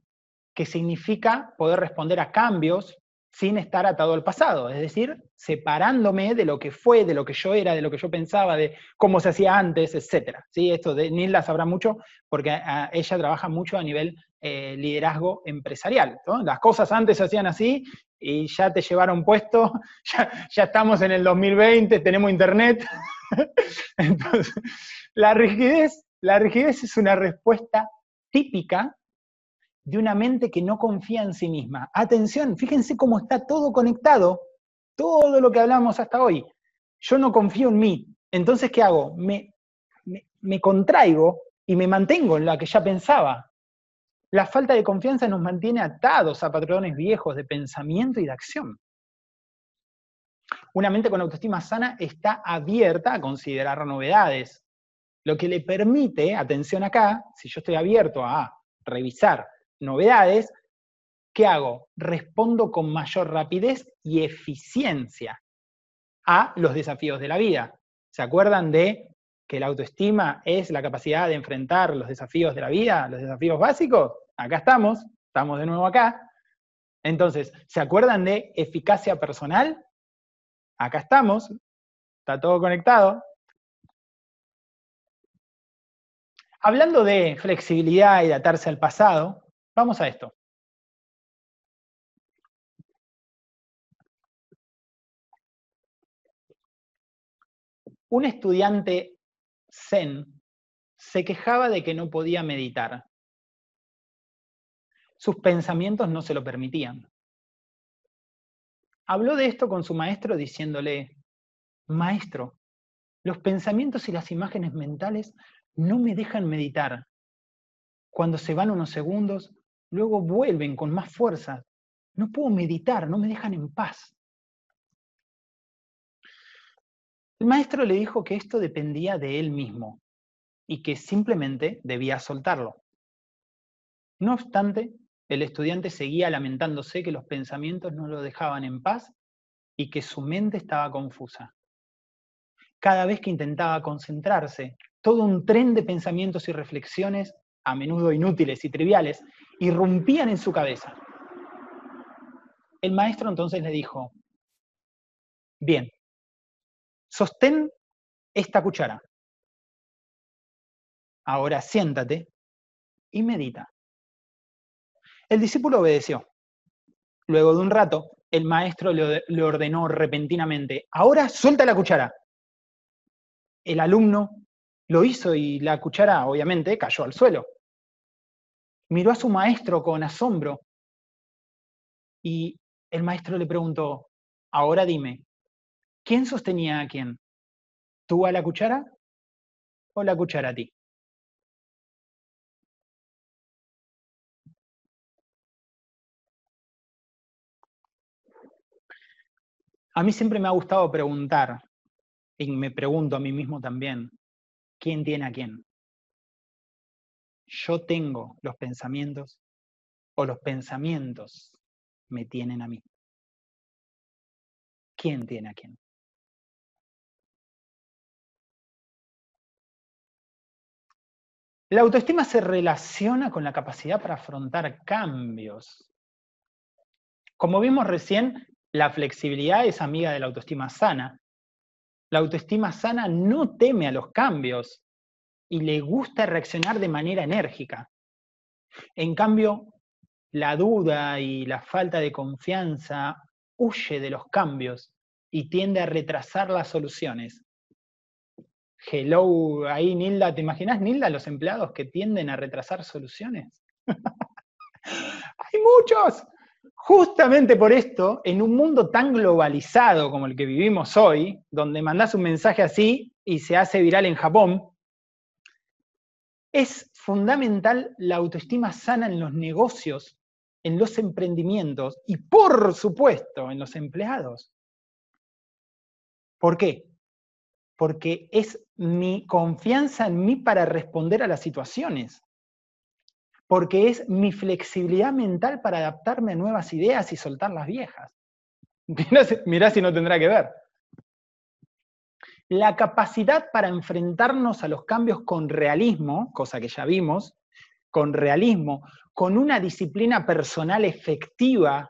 que significa poder responder a cambios sin estar atado al pasado, es decir, separándome de lo que fue, de lo que yo era, de lo que yo pensaba, de cómo se hacía antes, etc. ¿sí? Esto de Nilda sabrá mucho porque ah, ella trabaja mucho a nivel eh, liderazgo empresarial. Las cosas antes se hacían así y ya te llevaron puesto, ya, estamos en el 2020, tenemos internet. Entonces, la rigidez, la rigidez es una respuesta típica de una mente que no confía en sí misma. Atención, fíjense cómo está todo conectado, todo lo que hablamos hasta hoy. Yo no confío en mí. Entonces, ¿qué hago? Me, me, contraigo y me mantengo en la que ya pensaba. La falta de confianza nos mantiene atados a patrones viejos de pensamiento y de acción. Una mente con autoestima sana está abierta a considerar novedades, lo que le permite, atención acá, si yo estoy abierto a revisar novedades, ¿qué hago? Respondo con mayor rapidez y eficiencia a los desafíos de la vida. ¿Se acuerdan de que la autoestima es la capacidad de enfrentar los desafíos de la vida, los desafíos básicos? Acá estamos, estamos de nuevo acá. Entonces, ¿se acuerdan de eficacia personal? Acá estamos, está todo conectado. Hablando de flexibilidad y de atarse al pasado, vamos a esto. Un estudiante zen se quejaba de que no podía meditar. Sus pensamientos no se lo permitían. Habló de esto con su maestro diciéndole, maestro, los pensamientos y las imágenes mentales no me dejan meditar. Cuando se van unos segundos, luego vuelven con más fuerza. No puedo meditar, no me dejan en paz. El maestro le dijo que esto dependía de él mismo y que simplemente debía soltarlo. No obstante, el estudiante seguía lamentándose que los pensamientos no lo dejaban en paz y que su mente estaba confusa. Cada vez que intentaba concentrarse, todo un tren de pensamientos y reflexiones, a menudo inútiles y triviales, irrumpían en su cabeza. El maestro entonces le dijo, bien, sostén esta cuchara. Ahora siéntate y medita. El discípulo obedeció. Luego de un rato, el maestro le, ordenó repentinamente, ahora suelta la cuchara. El alumno lo hizo y la cuchara, obviamente, cayó al suelo. Miró a su maestro con asombro y el maestro le preguntó, ahora dime, ¿quién sostenía a quién? ¿Tú a la cuchara o la cuchara a ti? A mí siempre me ha gustado preguntar, y me pregunto a mí mismo también, ¿quién tiene a quién? ¿Yo tengo los pensamientos o los pensamientos me tienen a mí? ¿Quién tiene a quién? La autoestima se relaciona con la capacidad para afrontar cambios. Como vimos recién, la flexibilidad es amiga de la autoestima sana. La autoestima sana no teme a los cambios y le gusta reaccionar de manera enérgica. En cambio, la duda y la falta de confianza huye de los cambios y tiende a retrasar las soluciones. Hello, ahí Nilda, ¿te imaginas Nilda los empleados que tienden a retrasar soluciones? Hay muchos, Justamente por esto, en un mundo tan globalizado como el que vivimos hoy, donde mandás un mensaje así y se hace viral en Japón, es fundamental la autoestima sana en los negocios, en los emprendimientos y por supuesto en los empleados. ¿Por qué? Porque es mi confianza en mí para responder a las situaciones porque es mi flexibilidad mental para adaptarme a nuevas ideas y soltar las viejas. Mirá, si no tendrá que ver. La capacidad para enfrentarnos a los cambios con realismo, cosa que ya vimos, con realismo, con una disciplina personal efectiva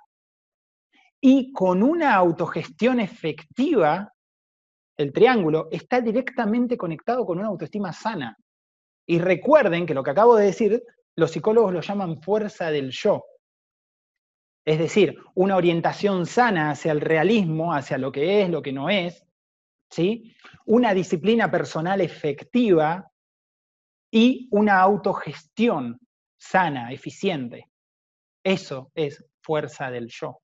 y con una autogestión efectiva, el triángulo está directamente conectado con una autoestima sana. Y recuerden que lo que acabo de decir los psicólogos lo llaman fuerza del yo. Es decir, una orientación sana hacia el realismo, hacia lo que es, lo que no es, ¿sí? una disciplina personal efectiva y una autogestión sana, eficiente. Eso es fuerza del yo.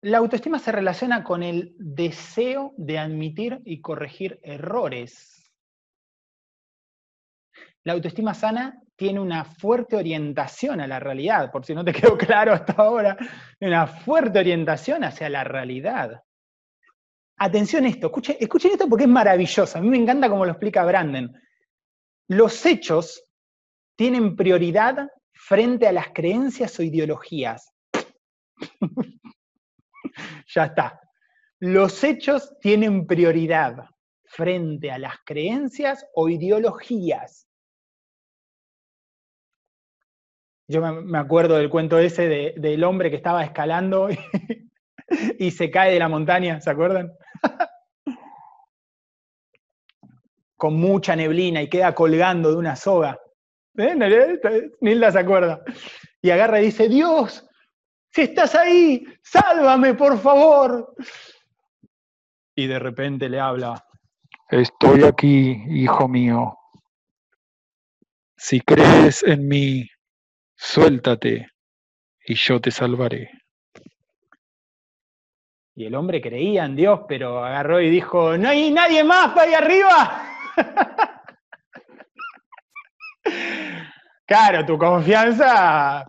La autoestima se relaciona con el deseo de admitir y corregir errores. La autoestima sana tiene una fuerte orientación a la realidad, por si no te quedó claro hasta ahora, una fuerte orientación hacia la realidad. Atención a esto, escuchen, escuchen esto porque es maravilloso. A mí me encanta cómo lo explica Brandon. Los hechos tienen prioridad frente a las creencias o ideologías. ya está. Los hechos tienen prioridad frente a las creencias o ideologías. Yo me acuerdo del cuento ese del hombre que estaba escalando y, se cae de la montaña, ¿se acuerdan? Con mucha neblina y queda colgando de una soga. ¿Eh? Nilda se acuerda. Y agarra y dice, Dios, si estás ahí, sálvame, por favor. Y de repente le habla, estoy aquí, hijo mío. Si crees en mí, suéltate y yo te salvaré. Y el hombre creía en Dios, pero agarró y dijo, no hay nadie más para ahí arriba. claro, tu confianza.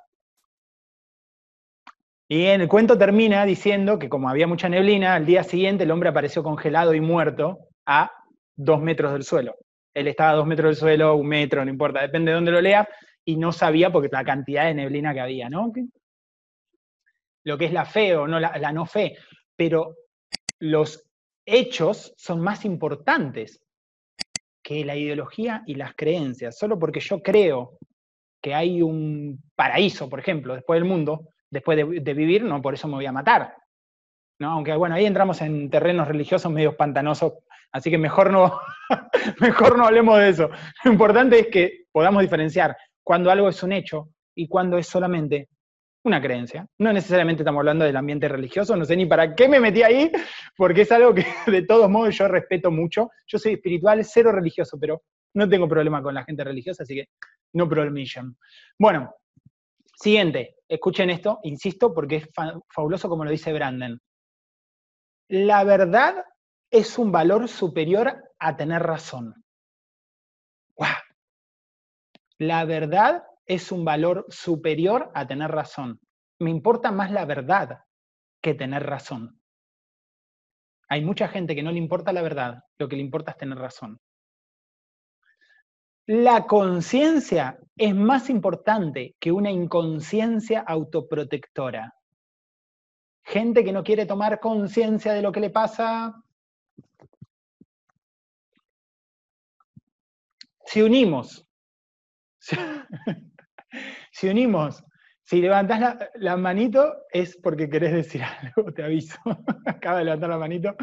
Y en el cuento termina diciendo que como había mucha neblina, al día siguiente el hombre apareció congelado y muerto a dos metros del suelo. Él estaba a dos metros del suelo, un metro, no importa, depende de dónde lo lea, y no sabía porque la cantidad de neblina que había, ¿no? Lo que es la fe o no, la, no fe, pero los hechos son más importantes que la ideología y las creencias. Solo porque yo creo que hay un paraíso, por ejemplo, después del mundo, después de, vivir, no por eso me voy a matar. ¿no? Aunque bueno, ahí entramos en terrenos religiosos medios pantanosos, así que mejor no, mejor no hablemos de eso. Lo importante es que podamos diferenciar cuando algo es un hecho y cuando es solamente una creencia. No necesariamente estamos hablando del ambiente religioso, no sé ni para qué me metí ahí, porque es algo que de todos modos yo respeto mucho. Yo soy espiritual, cero religioso, pero no tengo problema con la gente religiosa, así que no problem. Bueno, siguiente, escuchen esto, insisto, porque es fabuloso como lo dice Brandon. La verdad es un valor superior a tener razón. ¡Wow! La verdad es un valor superior a tener razón. Me importa más la verdad que tener razón. Hay mucha gente que no le importa la verdad, lo que le importa es tener razón. La conciencia es más importante que una inconsciencia autoprotectora. Gente que no quiere tomar conciencia de lo que le pasa. Si unimos si unimos, si levantás la, manito es porque querés decir algo, te aviso. Acaba de levantar la manito.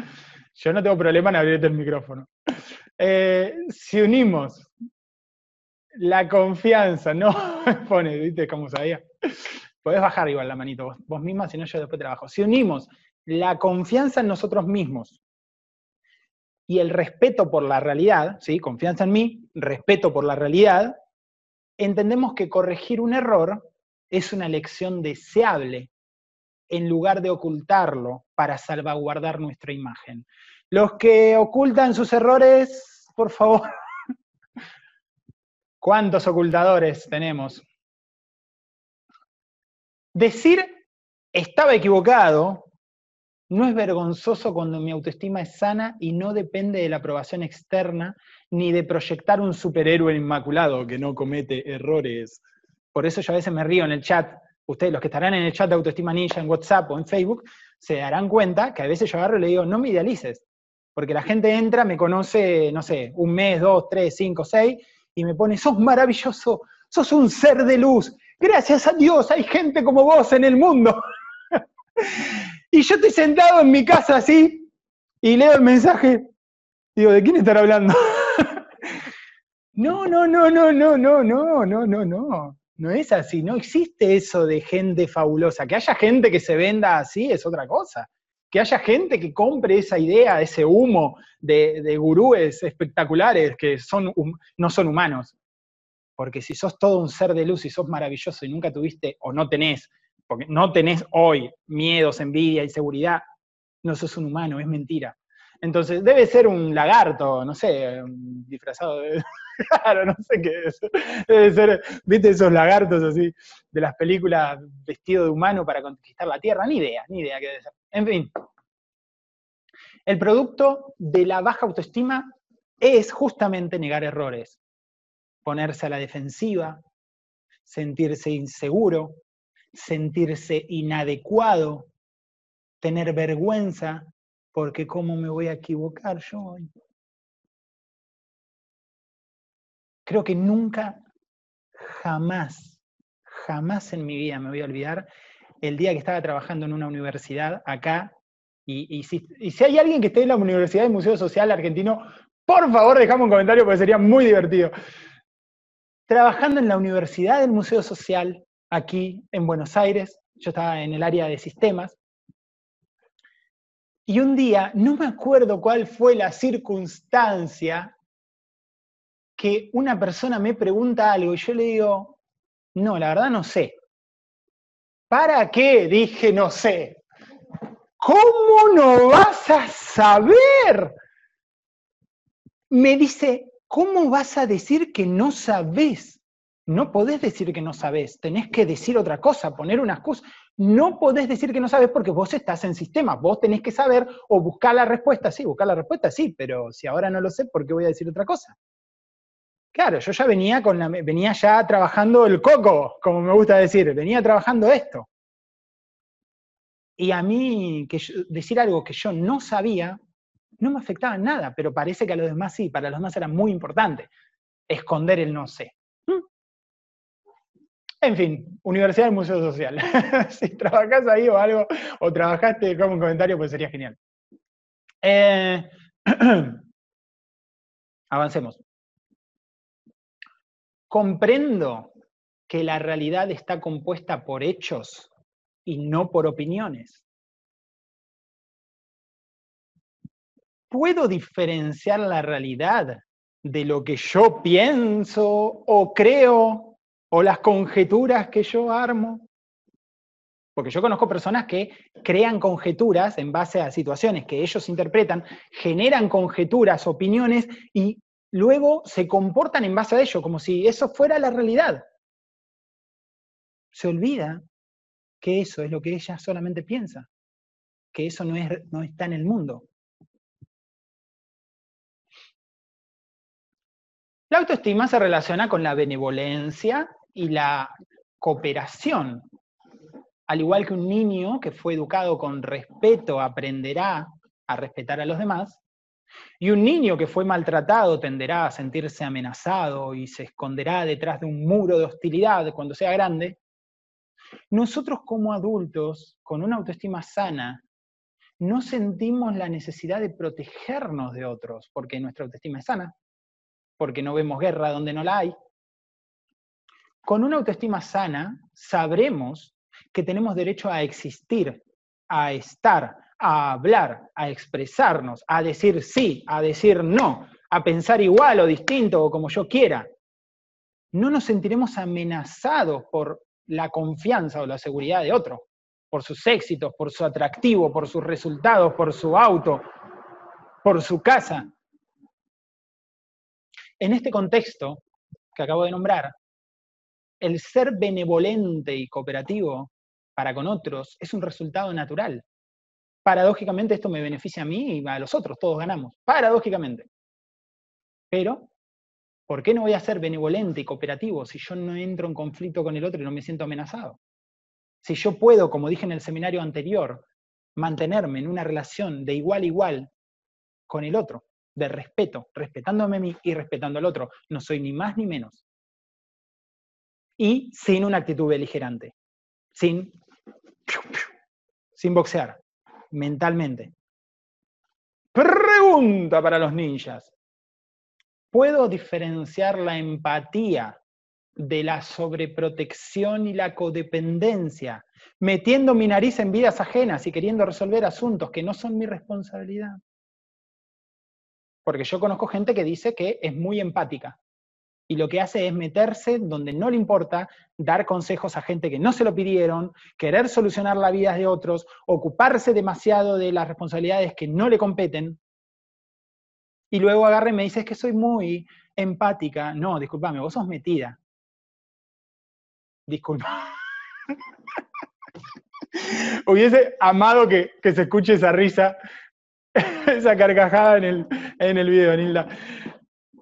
Yo no tengo problema en abrirte el micrófono. Eh, si unimos la confianza, no pone, ¿viste cómo sabía? Podés bajar igual la manito vos, vos misma, si no yo después trabajo. Si unimos la confianza en nosotros mismos y el respeto por la realidad, ¿sí? confianza en mí, respeto por la realidad, entendemos que corregir un error es una lección deseable en lugar de ocultarlo para salvaguardar nuestra imagen. Los que ocultan sus errores, por favor. ¿Cuántos ocultadores tenemos? Decir estaba equivocado no es vergonzoso cuando mi autoestima es sana y no depende de la aprobación externa ni de proyectar un superhéroe inmaculado que no comete errores. Por eso yo a veces me río en el chat. Ustedes, los que estarán en el chat de Autoestima Ninja en WhatsApp o en Facebook, se darán cuenta que a veces yo agarro y le digo, no me idealices. Porque la gente entra, me conoce, no sé, un mes, dos, tres, cinco, seis, y me pone, sos maravilloso, sos un ser de luz. Gracias a Dios hay gente como vos en el mundo. y yo estoy sentado en mi casa así, y leo el mensaje, digo, ¿de quién estará hablando? No, no, no, no, no, no, no, no, no, no. No es así, no existe eso de gente fabulosa. Que haya gente que se venda así es otra cosa. Que haya gente que compre esa idea, ese humo de, gurúes espectaculares que son, no son humanos. Porque si sos todo un ser de luz y sos maravilloso y nunca tuviste o no tenés, porque no tenés hoy miedos, envidia, inseguridad, no sos un humano, es mentira. Entonces, debe ser un lagarto, no sé, disfrazado de. claro, no sé qué es. Debe ser, ¿viste esos lagartos así de las películas vestido de humano para conquistar la tierra? Ni idea, ni idea qué debe ser. En fin. El producto de la baja autoestima es justamente negar errores, ponerse a la defensiva, sentirse inseguro, sentirse inadecuado, tener vergüenza, porque ¿cómo me voy a equivocar yo hoy? Creo que nunca, jamás, jamás en mi vida me voy a olvidar el día que estaba trabajando en una universidad acá, y, si, hay alguien que esté en la Universidad del Museo Social Argentino, por favor dejame un comentario porque sería muy divertido. Trabajando en la Universidad del Museo Social, aquí en Buenos Aires, yo estaba en el área de sistemas, y un día, no me acuerdo cuál fue la circunstancia, que una persona me pregunta algo y yo le digo, no, la verdad no sé. ¿Para qué? Dije, no sé. ¿Cómo no vas a saber? Me dice, ¿cómo vas a decir que no sabes? No podés decir que no sabes, tenés que decir otra cosa, poner una excusa. No podés decir que no sabes porque vos estás en sistema, vos tenés que saber o buscar la respuesta, sí, buscar la respuesta, sí, pero si ahora no lo sé, ¿por qué voy a decir otra cosa? Claro, yo ya venía con venía ya trabajando el coco, como me gusta decir, venía trabajando esto. Y a mí que decir algo que yo no sabía no me afectaba nada, pero parece que a los demás sí, para los demás era muy importante esconder el no sé. En fin, Universidad del Museo Social. si trabajás ahí o algo, o trabajaste como un comentario, pues sería genial. Eh, avancemos. Comprendo que la realidad está compuesta por hechos y no por opiniones. ¿Puedo diferenciar la realidad de lo que yo pienso o creo o las conjeturas que yo armo. Porque yo conozco personas que crean conjeturas en base a situaciones que ellos interpretan, generan conjeturas, opiniones y luego se comportan en base a ello, como si eso fuera la realidad. Se olvida que eso es lo que ella solamente piensa, que eso no, es, no está en el mundo. La autoestima se relaciona con la benevolencia y la cooperación. Al igual que un niño que fue educado con respeto aprenderá a respetar a los demás, y un niño que fue maltratado tenderá a sentirse amenazado y se esconderá detrás de un muro de hostilidad cuando sea grande, nosotros como adultos, con una autoestima sana, no sentimos la necesidad de protegernos de otros, porque nuestra autoestima es sana, porque no vemos guerra donde no la hay. Con una autoestima sana, sabremos que tenemos derecho a existir, a estar, a hablar, a expresarnos, a decir sí, a decir no, a pensar igual o distinto o como yo quiera. No nos sentiremos amenazados por la confianza o la seguridad de otro, por sus éxitos, por su atractivo, por sus resultados, por su auto, por su casa. En este contexto que acabo de nombrar, el ser benevolente y cooperativo para con otros es un resultado natural. Paradójicamente esto me beneficia a mí y a los otros, todos ganamos, paradójicamente. Pero, ¿por qué no voy a ser benevolente y cooperativo si yo no entro en conflicto con el otro y no me siento amenazado? Si yo puedo, como dije en el seminario anterior, mantenerme en una relación de igual a igual con el otro, de respeto, respetándome a mí y respetando al otro. No soy ni más ni menos. Y sin una actitud beligerante, sin, sin boxear, mentalmente. Pregunta para los ninjas. ¿Puedo diferenciar la empatía de la sobreprotección y la codependencia, metiendo mi nariz en vidas ajenas y queriendo resolver asuntos que no son mi responsabilidad? Porque yo conozco gente que dice que es muy empática y lo que hace es meterse donde no le importa, dar consejos a gente que no se lo pidieron, querer solucionar la vida de otros, ocuparse demasiado de las responsabilidades que no le competen. Y luego agarre y me dice, es que soy muy empática. No, discúlpame, vos sos metida. Disculpa. Hubiese amado que, que se escuche esa risa Esa carcajada en el, en el video, Nilda.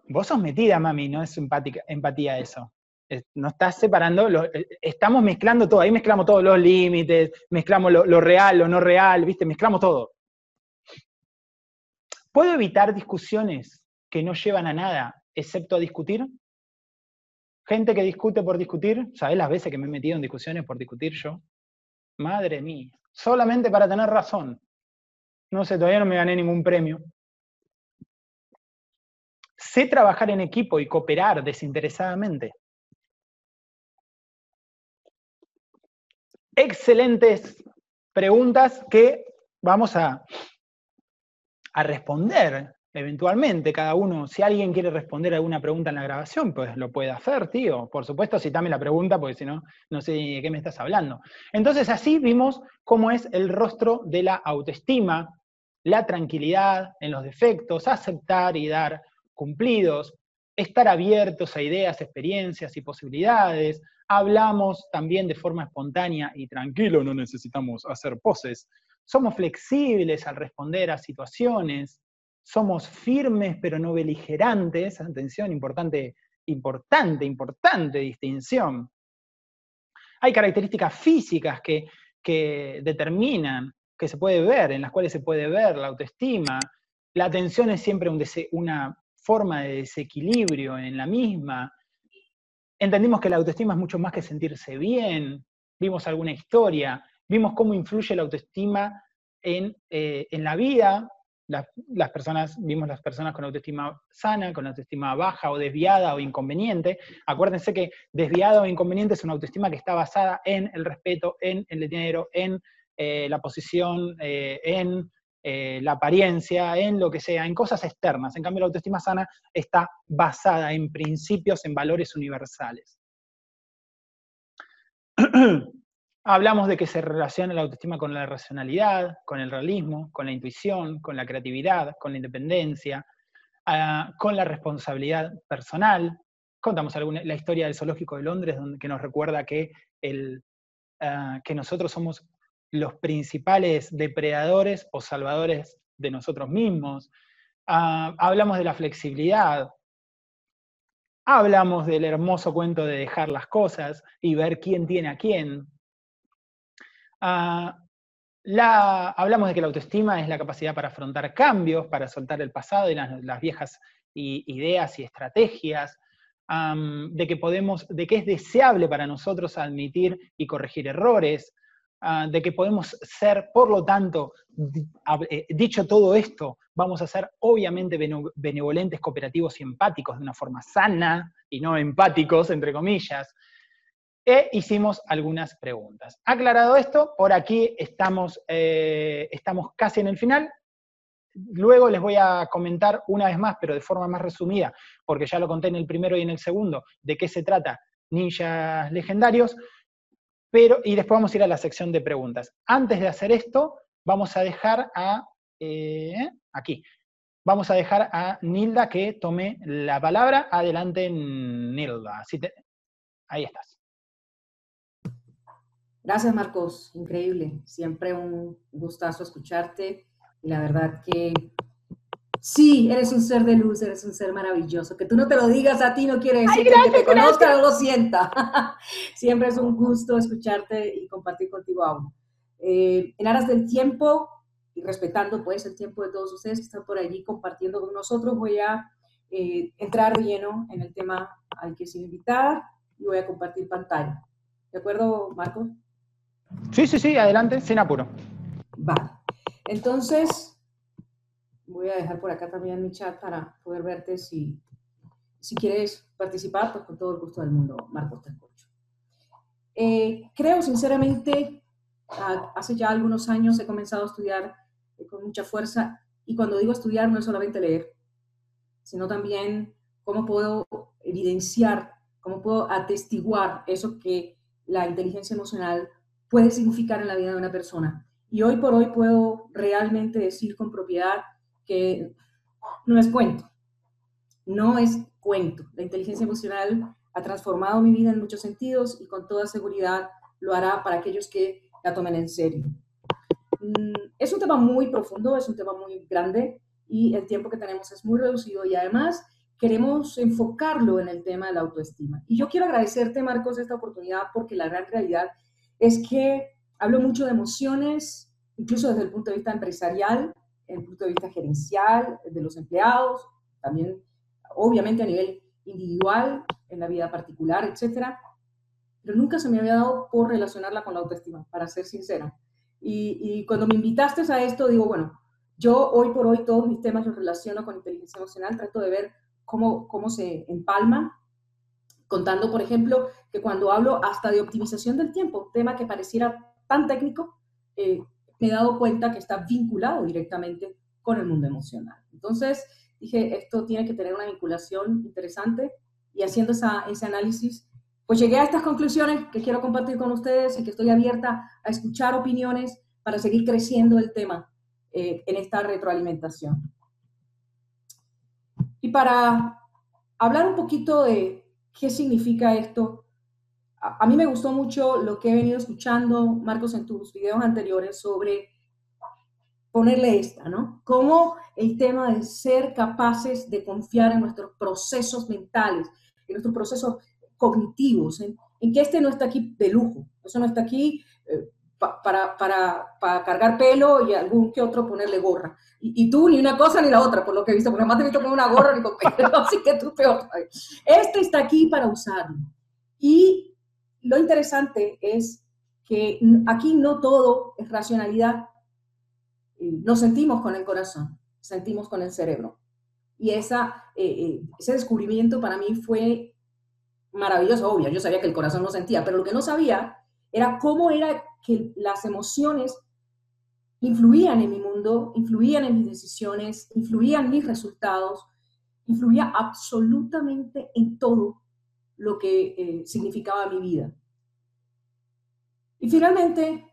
Vos sos metida, mami, no es empatía eso. No estás separando, eh, estamos mezclando todo, ahí mezclamos todos los límites, mezclamos lo, lo real, lo no real, ¿viste? Mezclamos todo. ¿Puedo evitar discusiones que no llevan a nada, excepto a discutir? Gente que discute por discutir, ¿sabés las veces que me he metido en discusiones por discutir yo? Madre mía, solamente para tener razón. No sé, todavía no me gané ningún premio. Sé trabajar en equipo y cooperar desinteresadamente. Excelentes preguntas que vamos a, a responder eventualmente cada uno, si alguien quiere responder alguna pregunta en la grabación, pues lo puede hacer, tío. Por supuesto, citame la pregunta, porque si no, no sé de qué me estás hablando. Entonces, así vimos cómo es el rostro de la autoestima, la tranquilidad en los defectos, aceptar y dar cumplidos, estar abiertos a ideas, experiencias y posibilidades. Hablamos también de forma espontánea y tranquilo, no necesitamos hacer poses. Somos flexibles al responder a situaciones, somos firmes pero no beligerantes, atención, importante, importante, importante distinción. Hay características físicas que, determinan, que se puede ver, en las cuales se puede ver la autoestima. La atención es siempre una forma de desequilibrio en la misma. Entendimos que la autoestima es mucho más que sentirse bien, vimos alguna historia, vimos cómo influye la autoestima en, eh, en la vida, las personas, vimos las personas con autoestima sana, con autoestima baja o desviada o inconveniente. Acuérdense que desviada o inconveniente es una autoestima que está basada en el respeto, en el dinero, en eh, la posición, eh, en eh, la apariencia, en lo que sea, en cosas externas. En cambio, la autoestima sana está basada en principios, en valores universales. Hablamos de que se relaciona la autoestima con la racionalidad, con el realismo, con la intuición, con la creatividad, con la independencia, ah, con la responsabilidad personal. Contamos alguna, la historia del Zoológico de Londres, donde, que nos recuerda que, el, ah, que nosotros somos los principales depredadores o salvadores de nosotros mismos. Ah, hablamos de la flexibilidad. Hablamos del hermoso cuento de dejar las cosas y ver quién tiene a quién, Ah, hablamos de que la autoestima es la capacidad para afrontar cambios, para soltar el pasado y las, viejas ideas y estrategias, de, que podemos, de que es deseable para nosotros admitir y corregir errores, ah, de que podemos ser, por lo tanto, eh, dicho todo esto, vamos a ser obviamente benevolentes, cooperativos y empáticos de una forma sana y no empáticos, entre comillas, e hicimos algunas preguntas. Aclarado esto, por aquí estamos, eh, estamos casi en el final. Luego les voy a comentar una vez más, pero de forma más resumida, porque ya lo conté en el primero y en el segundo, de qué se trata Ninjas Legendarios, pero, y después vamos a ir a la sección de preguntas. Antes de hacer esto, vamos a dejar a, eh, aquí, vamos a dejar a Nilda que tome la palabra. Adelante, Nilda. ahí estás. Gracias, Marcos. Increíble. Siempre un gustazo escucharte. Y la verdad que sí, eres un ser de luz, eres un ser maravilloso. Que tú no te lo digas a ti no quiere decir que te conozca o lo sienta. Siempre es un gusto escucharte y compartir contigo aún. Eh, en aras del tiempo y respetando pues el tiempo de todos ustedes que están por allí compartiendo con nosotros, voy a eh, entrar de lleno en el tema al que se invitar y voy a compartir pantalla. ¿De acuerdo, Marcos? Sí, sí, sí, adelante, sin apuro. Vale. Entonces, voy a dejar por acá también mi chat para poder verte si, si quieres participar, pues con todo el gusto del mundo, Marcos, te. Eh, creo sinceramente, hace ya algunos años he comenzado a estudiar eh, con mucha fuerza y cuando digo estudiar no es solamente leer, sino también cómo puedo evidenciar, cómo puedo atestiguar eso que la inteligencia emocional puede significar en la vida de una persona. Y hoy por hoy puedo realmente decir con propiedad que no es cuento, no es cuento. La inteligencia emocional ha transformado mi vida en muchos sentidos y con toda seguridad lo hará para aquellos que la tomen en serio. mm, es un tema muy profundo, es un tema muy grande y el tiempo que tenemos es muy reducido y además queremos enfocarlo en el tema de la autoestima. Y yo quiero agradecerte, Marcos, esta oportunidad porque la gran realidad es que hablo mucho de emociones, incluso desde el punto de vista empresarial, el punto de vista gerencial, de los empleados, también obviamente a nivel individual, en la vida particular, etcétera, pero nunca se me había dado por relacionarla con la autoestima, para ser sincera. Y, y, cuando me invitaste a esto, digo, bueno, yo hoy por hoy todos mis temas los relaciono con inteligencia emocional, trato de ver cómo, cómo se empalman, contando, por ejemplo, que cuando hablo hasta de optimización del tiempo, tema que pareciera tan técnico, eh, me he dado cuenta que está vinculado directamente con el mundo emocional. Entonces, dije, esto tiene que tener una vinculación interesante y haciendo esa, ese análisis, pues llegué a estas conclusiones que quiero compartir con ustedes y que estoy abierta a escuchar opiniones para seguir creciendo el tema eh, en esta retroalimentación. Y para hablar un poquito de qué significa esto, a, mí me gustó mucho lo que he venido escuchando, Marcos, en tus videos anteriores sobre ponerle esta, ¿no? Cómo el tema de ser capaces de confiar en nuestros procesos mentales, en nuestros procesos cognitivos, en, que este no está aquí de lujo, eso no está aquí eh, para, para, para, cargar pelo y algún que otro ponerle gorra. Y, tú ni una cosa ni la otra, por lo que he visto, porque además te he visto con una gorra así que tú peor. Este está aquí para usarlo. Y lo interesante es que aquí no todo es racionalidad, nos sentimos con el corazón, sentimos con el cerebro. Y esa, eh, eh, ese descubrimiento para mí fue maravilloso, obvio, yo sabía que el corazón no sentía, pero lo que no sabía era cómo era que las emociones influían en mi mundo, influían en mis decisiones, influían en mis resultados, influía absolutamente en todo lo que eh, significaba mi vida. Y finalmente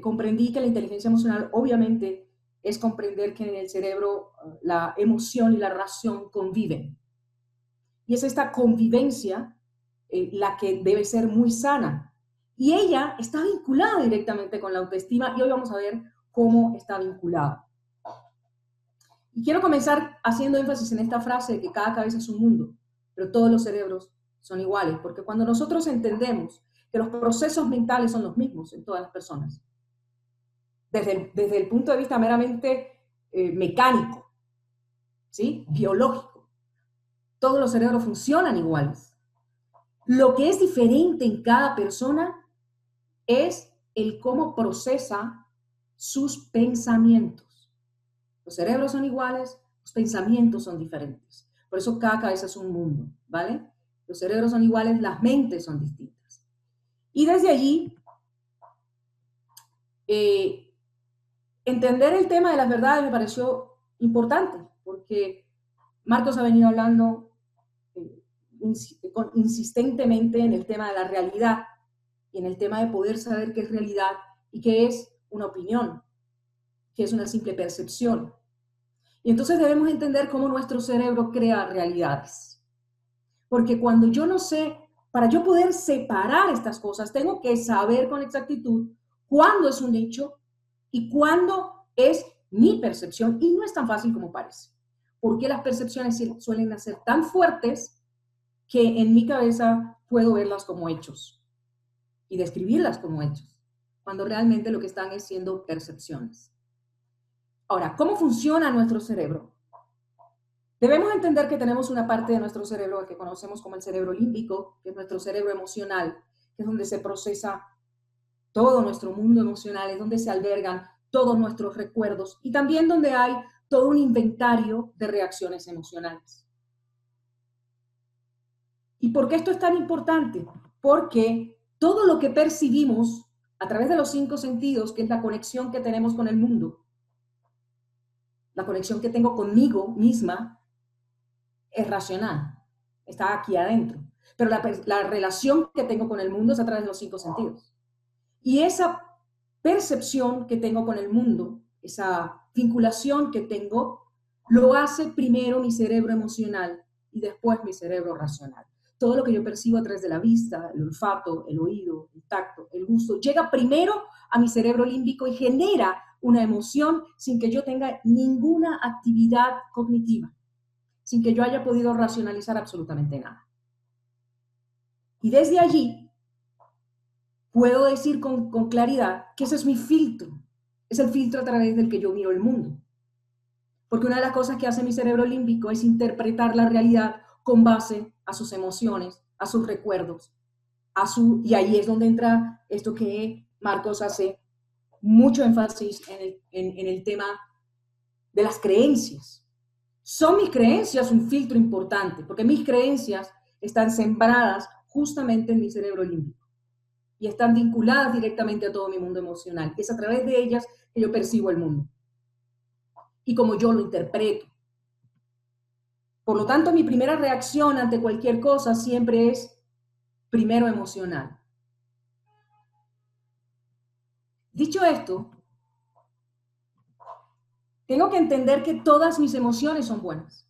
comprendí que la inteligencia emocional obviamente es comprender que en el cerebro uh, la emoción y la razón conviven. Y es esta convivencia eh, la que debe ser muy sana. Y ella está vinculada directamente con la autoestima y hoy vamos a ver cómo está vinculada. Y quiero comenzar haciendo énfasis en esta frase de que cada cabeza es un mundo, pero todos los cerebros son iguales, porque cuando nosotros entendemos que los procesos mentales son los mismos en todas las personas, desde el, punto de vista meramente eh, mecánico, ¿sí? biológico. Todos los cerebros funcionan iguales. Lo que es diferente en cada persona es el cómo procesa sus pensamientos. Los cerebros son iguales, los pensamientos son diferentes. Por eso cada cabeza es un mundo, ¿vale? Los cerebros son iguales, las mentes son distintas. Y desde allí, eh, entender el tema de las verdades me pareció importante, porque Marcos ha venido hablando eh, insistentemente en el tema de la realidad y en el tema de poder saber qué es realidad y qué es una opinión, qué es una simple percepción. Y entonces debemos entender cómo nuestro cerebro crea realidades. Porque cuando yo no sé, para yo poder separar estas cosas, tengo que saber con exactitud cuándo es un hecho y cuándo es mi percepción y no es tan fácil como parece. Porque las percepciones suelen ser tan fuertes que en mi cabeza puedo verlas como hechos y describirlas como hechos, cuando realmente lo que están es siendo percepciones. Ahora, ¿cómo funciona nuestro cerebro? Debemos entender que tenemos una parte de nuestro cerebro que conocemos como el cerebro límbico, que es nuestro cerebro emocional, que es donde se procesa todo nuestro mundo emocional, es donde se albergan todos nuestros recuerdos y también donde hay todo un inventario de reacciones emocionales. ¿Y por qué esto es tan importante? Porque todo lo que percibimos a través de los cinco sentidos, que es la conexión que tenemos con el mundo, la conexión que tengo conmigo misma, es racional, está aquí adentro. Pero la, la relación que tengo con el mundo es a través de los cinco sentidos. Y esa percepción que tengo con el mundo, esa vinculación que tengo, lo hace primero mi cerebro emocional y después mi cerebro racional. Todo lo que yo percibo a través de la vista, el olfato, el oído, el tacto, el gusto, llega primero a mi cerebro límbico y genera una emoción sin que yo tenga ninguna actividad cognitiva, sin que yo haya podido racionalizar absolutamente nada. Y desde allí puedo decir con, claridad que ese es mi filtro, es el filtro a través del que yo miro el mundo. Porque una de las cosas que hace mi cerebro límbico es interpretar la realidad con base a sus emociones, a sus recuerdos, a su, y ahí es donde entra esto que Marcos hace mucho énfasis en el, tema de las creencias. Son mis creencias un filtro importante, porque mis creencias están sembradas justamente en mi cerebro límbico y están vinculadas directamente a todo mi mundo emocional. Es a través de ellas que yo percibo el mundo y como yo lo interpreto. Por lo tanto, mi primera reacción ante cualquier cosa siempre es primero emocional. Dicho esto, tengo que entender que todas mis emociones son buenas.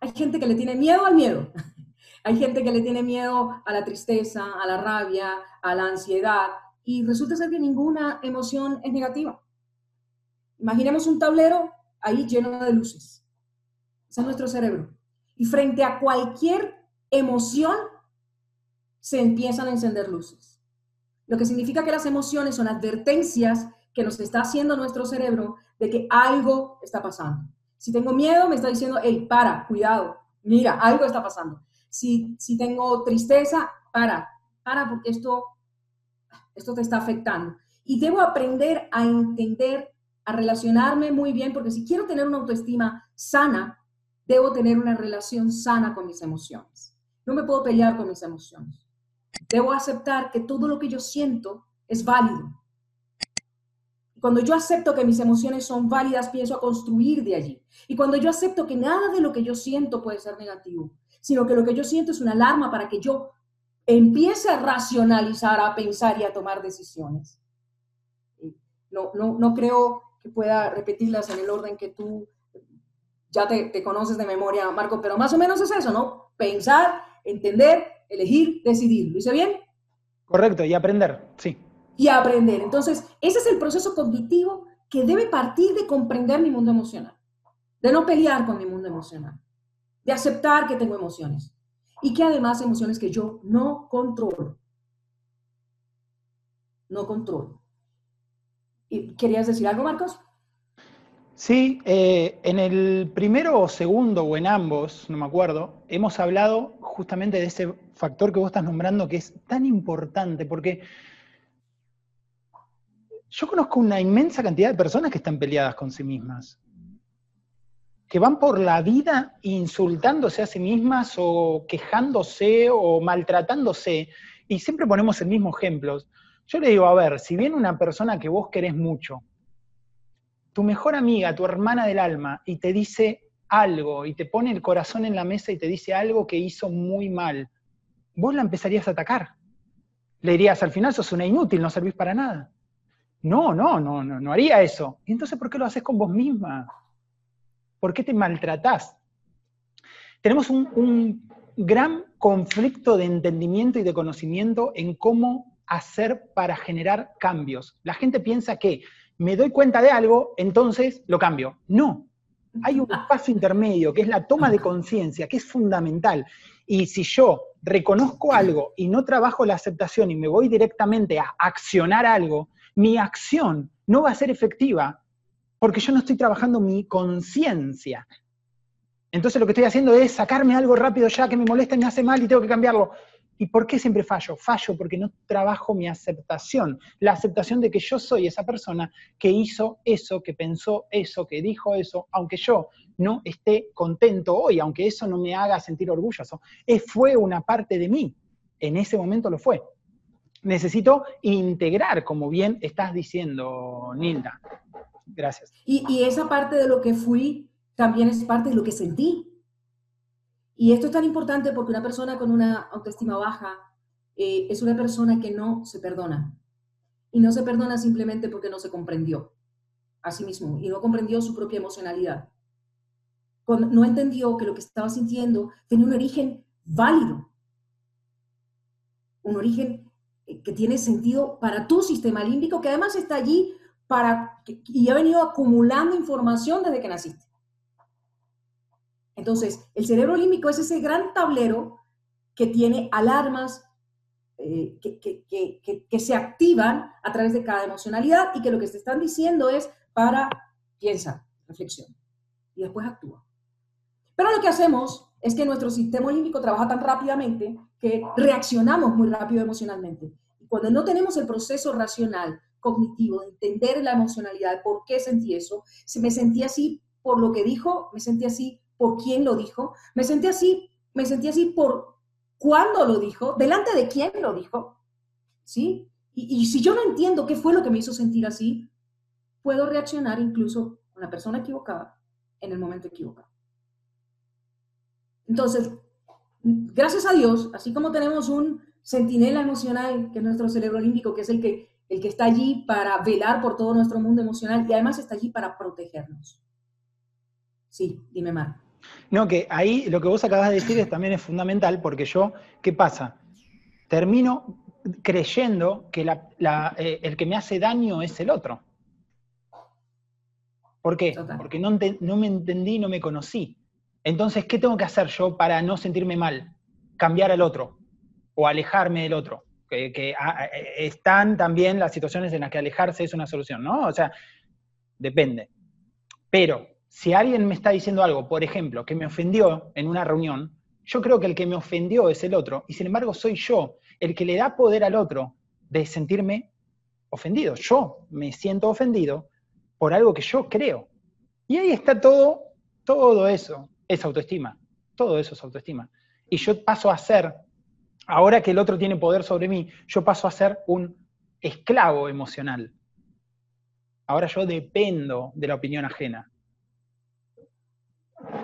Hay gente que le tiene miedo al miedo. Hay gente que le tiene miedo a la tristeza, a la rabia, a la ansiedad. Y resulta ser que ninguna emoción es negativa. Imaginemos un tablero ahí lleno de luces. Ese es nuestro cerebro. Y frente a cualquier emoción se empiezan a encender luces. Lo que significa que las emociones son advertencias que nos está haciendo nuestro cerebro de que algo está pasando. Si tengo miedo, me está diciendo, hey, para, cuidado, mira, algo está pasando. Si, si tengo tristeza, para, para, porque esto, esto te está afectando. Y debo aprender a entender a relacionarme muy bien, porque si quiero tener una autoestima sana, debo tener una relación sana con mis emociones. No me puedo pelear con mis emociones. Debo aceptar que todo lo que yo siento es válido. Cuando yo acepto que mis emociones son válidas, pienso a construir de allí. Y cuando yo acepto que nada de lo que yo siento puede ser negativo, sino que lo que yo siento es una alarma para que yo empiece a racionalizar, a pensar y a tomar decisiones. No, no, no creo que pueda repetirlas en el orden que tú ya te, conoces de memoria, Marco, pero más o menos es eso, ¿no? Pensar, entender, elegir, decidir. ¿Lo hice bien? Correcto, y aprender, sí. Y aprender. Entonces, ese es el proceso cognitivo que debe partir de comprender mi mundo emocional, de no pelear con mi mundo emocional, de aceptar que tengo emociones y que además emociones que yo no controlo. No controlo. ¿Querías decir algo, Marcos? Sí, eh, en el primero o segundo o en ambos, no me acuerdo, hemos hablado justamente de ese factor que vos estás nombrando que es tan importante, porque yo conozco una inmensa cantidad de personas que están peleadas con sí mismas, que van por la vida insultándose a sí mismas o quejándose o maltratándose, y siempre ponemos el mismo ejemplo. Yo le digo, a ver, si viene una persona que vos querés mucho, tu mejor amiga, tu hermana del alma, y te dice algo, y te pone el corazón en la mesa y te dice algo que hizo muy mal, vos la empezarías a atacar. Le dirías, al final sos una inútil, no servís para nada. No, no, no, no, no haría eso. ¿Y entonces por qué lo haces con vos misma? ¿Por qué te maltratás? Tenemos un, un gran conflicto de entendimiento y de conocimiento en cómo hacer para generar cambios. La gente piensa que me doy cuenta de algo, entonces lo cambio. No, hay un paso intermedio, que es la toma de conciencia, que es fundamental. Y si yo reconozco algo y no trabajo la aceptación y me voy directamente a accionar algo, mi acción no va a ser efectiva porque yo no estoy trabajando mi conciencia. Entonces lo que estoy haciendo es sacarme algo rápido ya que me molesta y me hace mal y tengo que cambiarlo. ¿Y por qué siempre fallo? Fallo porque no trabajo mi aceptación, la aceptación de que yo soy esa persona que hizo eso, que pensó eso, que dijo eso, aunque yo no esté contento hoy, aunque eso no me haga sentir orgulloso. fue una parte de mí, en ese momento lo fue. Necesito integrar, como bien estás diciendo, Nilda. Gracias. Y, esa parte de lo que fui también es parte de lo que sentí. Y esto es tan importante porque una persona con una autoestima baja eh, es una persona que no se perdona. Y no se perdona simplemente porque no se comprendió a sí mismo y no comprendió su propia emocionalidad. no entendió que lo que estaba sintiendo tenía un origen válido, un origen que tiene sentido para tu sistema límbico, que además está allí para, y ha venido acumulando información desde que naciste. Entonces, el cerebro límbico es ese gran tablero que tiene alarmas eh, que, se activan a través de cada emocionalidad y que lo que te están diciendo es para, piensa, reflexión y después actúa. Pero lo que hacemos es que nuestro sistema límbico trabaja tan rápidamente que reaccionamos muy rápido emocionalmente. Cuando no tenemos el proceso racional, cognitivo, de entender la emocionalidad, por qué sentí eso, si me sentí así por lo que dijo, me sentí así por quién lo dijo, me sentí así, me sentí así por cuándo lo dijo, delante de quién lo dijo, ¿sí? Y, y si yo no entiendo qué fue lo que me hizo sentir así, puedo reaccionar incluso con la persona equivocada en el momento equivocado. Entonces, gracias a Dios, así como tenemos un centinela emocional, que es nuestro cerebro límbico, que es el que, el que está allí para velar por todo nuestro mundo emocional y además está allí para protegernos. Sí, dime, Mar. No, que ahí lo que vos acabas de decir es, también es fundamental porque yo, ¿qué pasa? Termino creyendo que eh, el que me hace daño es el otro. ¿Por qué? Porque no, no me entendí, no me conocí. Entonces, ¿qué tengo que hacer yo para no sentirme mal? Cambiar al otro o alejarme del otro. Que, ah, eh, están también las situaciones en las que alejarse es una solución, ¿no? O sea, depende. Pero si alguien me está diciendo algo, por ejemplo, que me ofendió en una reunión, yo creo que el que me ofendió es el otro, y sin embargo soy yo el que le da poder al otro de sentirme ofendido. Yo me siento ofendido por algo que yo creo. Y ahí está todo, todo eso es autoestima. Todo eso es autoestima. Y yo paso a ser, ahora que el otro tiene poder sobre mí, yo paso a ser un esclavo emocional. Ahora yo dependo de la opinión ajena.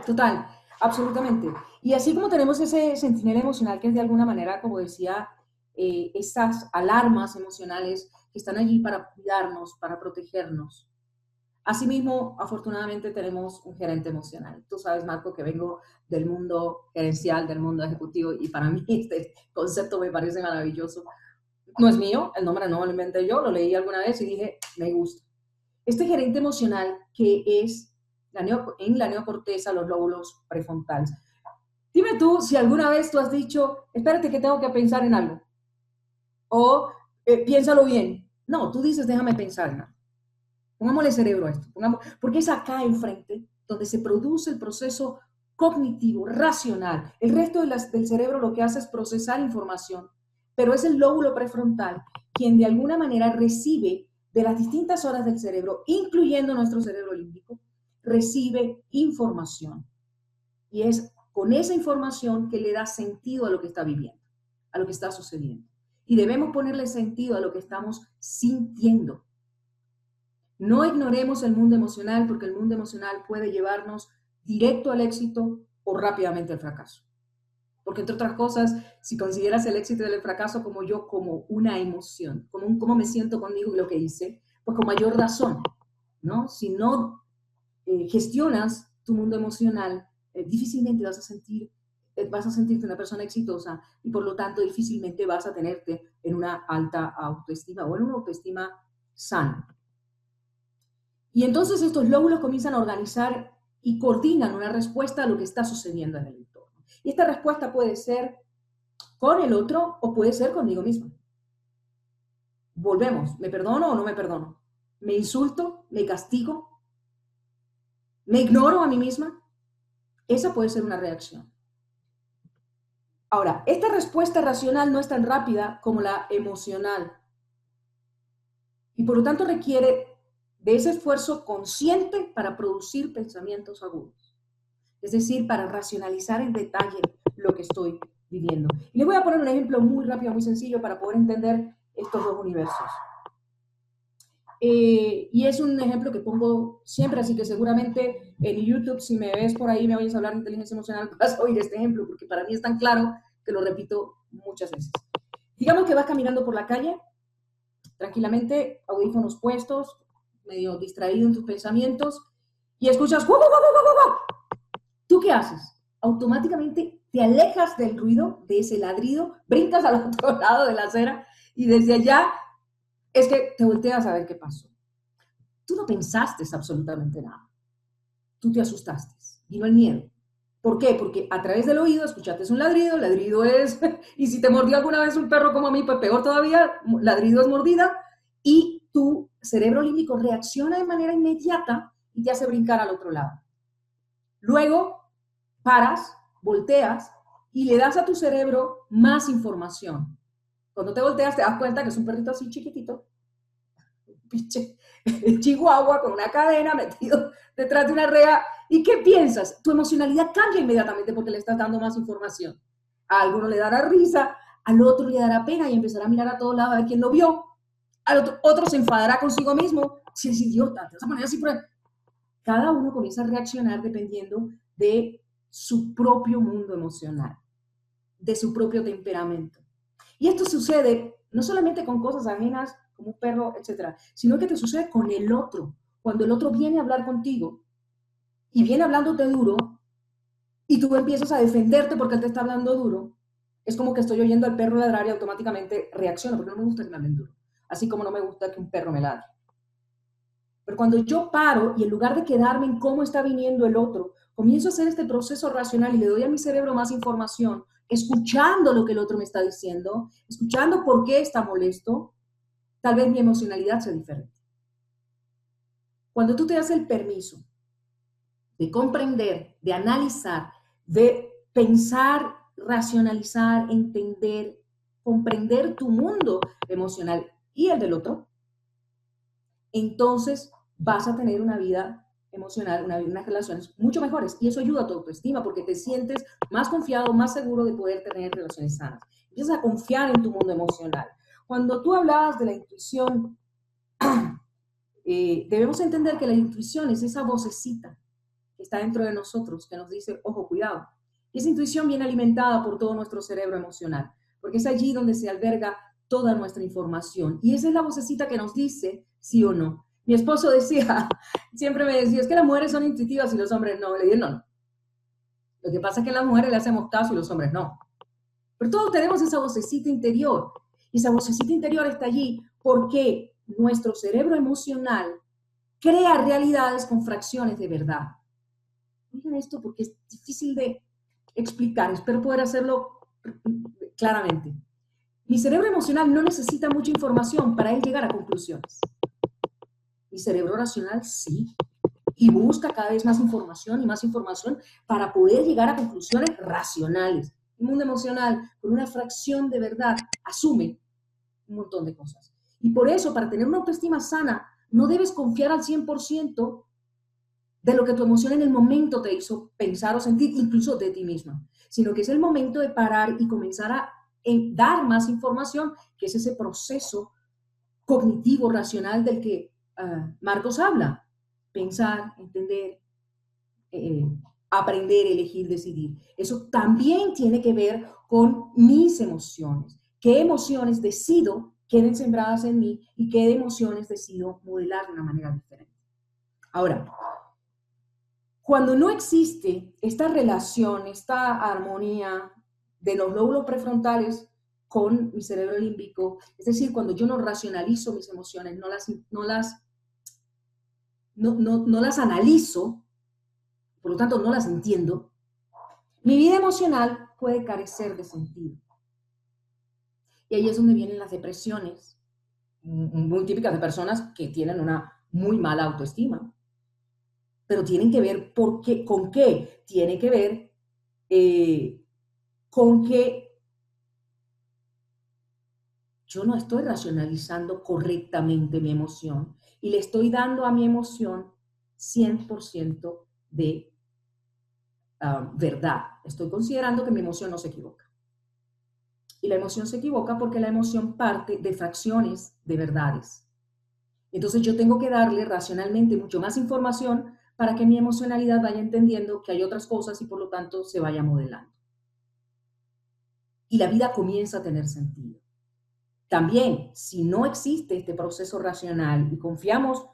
Total, absolutamente. Y así como tenemos ese sentinela emocional que es de alguna manera, como decía, eh, esas alarmas emocionales que están allí para cuidarnos, para protegernos, Asimismo, afortunadamente tenemos un gerente emocional. Tú sabes, Marco, que vengo del mundo gerencial, del mundo ejecutivo, y para mí este concepto me parece maravilloso. No es mío, el nombre no lo inventé yo, lo leí alguna vez y dije, me gusta. Este gerente emocional que es la en la neocorteza, los lóbulos prefrontales. Dime tú si alguna vez tú has dicho, espérate que tengo que pensar en algo. O eh, piénsalo bien. No, tú dices, déjame pensar en algo. Pongámosle cerebro a esto, porque es acá enfrente donde se produce el proceso cognitivo, racional. El resto del cerebro lo que hace es procesar información, pero es el lóbulo prefrontal quien de alguna manera recibe de las distintas horas del cerebro, incluyendo nuestro cerebro límbico, recibe información. Y es con esa información que le da sentido a lo que está viviendo, a lo que está sucediendo. Y debemos ponerle sentido a lo que estamos sintiendo. No ignoremos el mundo emocional porque el mundo emocional puede llevarnos directo al éxito o rápidamente al fracaso. Porque entre otras cosas, si consideras el éxito y el fracaso como yo, como una emoción, como un cómo me siento conmigo y lo que hice, pues con mayor razón, ¿no? Si no eh, gestionas tu mundo emocional, eh, difícilmente vas a sentir eh, vas a sentirte una persona exitosa y por lo tanto difícilmente vas a tenerte en una alta autoestima o en una autoestima sana. Y entonces estos lóbulos comienzan a organizar y coordinan una respuesta a lo que está sucediendo en el entorno. Y esta respuesta puede ser con el otro o puede ser conmigo mismo. Volvemos, ¿me perdono o no me perdono? ¿Me insulto? ¿Me castigo? ¿Me ignoro a mí misma? Esa puede ser una reacción. Ahora, esta respuesta racional no es tan rápida como la emocional. Y por lo tanto requiere de ese esfuerzo consciente para producir pensamientos agudos. Es decir, para racionalizar en detalle lo que estoy viviendo. Y les voy a poner un ejemplo muy rápido, muy sencillo para poder entender estos dos universos. Eh, y es un ejemplo que pongo siempre, así que seguramente en YouTube, si me ves por ahí, me oyes hablar de inteligencia emocional, vas a oír este ejemplo, porque para mí es tan claro que lo repito muchas veces. Digamos que vas caminando por la calle, tranquilamente, audífonos puestos, medio distraído en tus pensamientos y escuchas, ¡Wow, tú qué haces? Automáticamente te alejas del ruido, de ese ladrido, brincas al otro lado de la acera y desde allá es que te volteas a ver qué pasó. tú no pensaste absolutamente nada. Tú te asustaste. Vino el miedo. ¿Por qué? Porque a través del oído escuchaste un ladrido, ladrido es, y si te mordió alguna vez un perro como a mí, pues peor todavía, ladrido es mordida, y tu cerebro límbico reacciona de manera inmediata y te hace brincar al otro lado. Luego, paras, volteas y le das a tu cerebro más información. Cuando te volteas te das cuenta que es un perrito así chiquitito, pinche chihuahua con una cadena metido detrás de una rea. ¿Y qué piensas? Tu emocionalidad cambia inmediatamente porque le estás dando más información. A alguno le dará risa, al otro le dará pena y empezará a mirar a todos lados a ver quién lo vio. Al otro, se enfadará consigo mismo. Si es idiota, de esa manera así Cada uno comienza a reaccionar dependiendo de su propio mundo emocional, de su propio temperamento. Y esto sucede no solamente con cosas ajenas como un perro, etcétera, sino que te sucede con el otro. Cuando el otro viene a hablar contigo y viene hablándote duro y tú empiezas a defenderte porque él te está hablando duro, es como que estoy oyendo al perro ladrar y automáticamente reacciono porque no me gusta que me hablen duro, así como no me gusta que un perro me ladre. Pero cuando yo paro y en lugar de quedarme en cómo está viniendo el otro, comienzo a hacer este proceso racional y le doy a mi cerebro más información, escuchando lo que el otro me está diciendo, escuchando por qué está molesto, tal vez mi emocionalidad sea diferente. Cuando tú te das el permiso de comprender, de analizar, de pensar, racionalizar, entender, comprender tu mundo emocional y el del otro, entonces vas a tener una vida emocional, una, unas relaciones mucho mejores. Y eso ayuda a tu autoestima porque te sientes más confiado, más seguro de poder tener relaciones sanas. Empiezas a confiar en tu mundo emocional. Cuando tú hablabas de la intuición, eh, debemos entender que la intuición es esa vocecita que está dentro de nosotros, que nos dice, ojo, cuidado. Y esa intuición viene alimentada por todo nuestro cerebro emocional, porque es allí donde se alberga toda nuestra información. Y esa es la vocecita que nos dice sí o no. Mi esposo decía, siempre me decía, es que las mujeres son intuitivas y los hombres no. Le dije, no. Lo que pasa es que las mujeres le hacemos caso y los hombres no. Pero todos tenemos esa vocecita interior y esa vocecita interior está allí porque nuestro cerebro emocional crea realidades con fracciones de verdad. Miren esto porque es difícil de explicar, espero poder hacerlo claramente. Mi cerebro emocional no necesita mucha información para él llegar a conclusiones. Mi cerebro racional sí. Y busca cada vez más información y más información para poder llegar a conclusiones racionales el mundo emocional, con una fracción de verdad, asume un montón de cosas. Y por eso, para tener una autoestima sana, no debes confiar al 100% de lo que tu emoción en el momento te hizo pensar o sentir, incluso de ti misma, sino que es el momento de parar y comenzar a dar más información, que es ese proceso cognitivo, racional del que ah, Marcos habla. Pensar, entender, eh, aprender, elegir, decidir. Eso también tiene que ver con mis emociones. ¿Qué emociones decido queden sembradas en mí y qué emociones decido modelar de una manera diferente? Ahora, cuando no existe esta relación, esta armonía de los lóbulos prefrontales con mi cerebro límbico, es decir, cuando yo no racionalizo mis emociones, no las, no las, no, no las analizo, por lo tanto no las entiendo, mi vida emocional puede carecer de sentido. Y ahí es donde vienen las depresiones, muy típicas de personas que tienen una muy mala autoestima. Pero tienen que ver por qué, con qué. Tiene que ver eh, con que yo no estoy racionalizando correctamente mi emoción y le estoy dando a mi emoción 100% de Ah, verdad. Estoy considerando que mi emoción no se equivoca. Y la emoción se equivoca porque la emoción parte de fracciones de verdades. Entonces yo tengo que darle racionalmente mucho más información para que mi emocionalidad vaya entendiendo que hay otras cosas y por lo tanto se vaya modelando. Y la vida comienza a tener sentido. También, si no existe este proceso racional y confiamos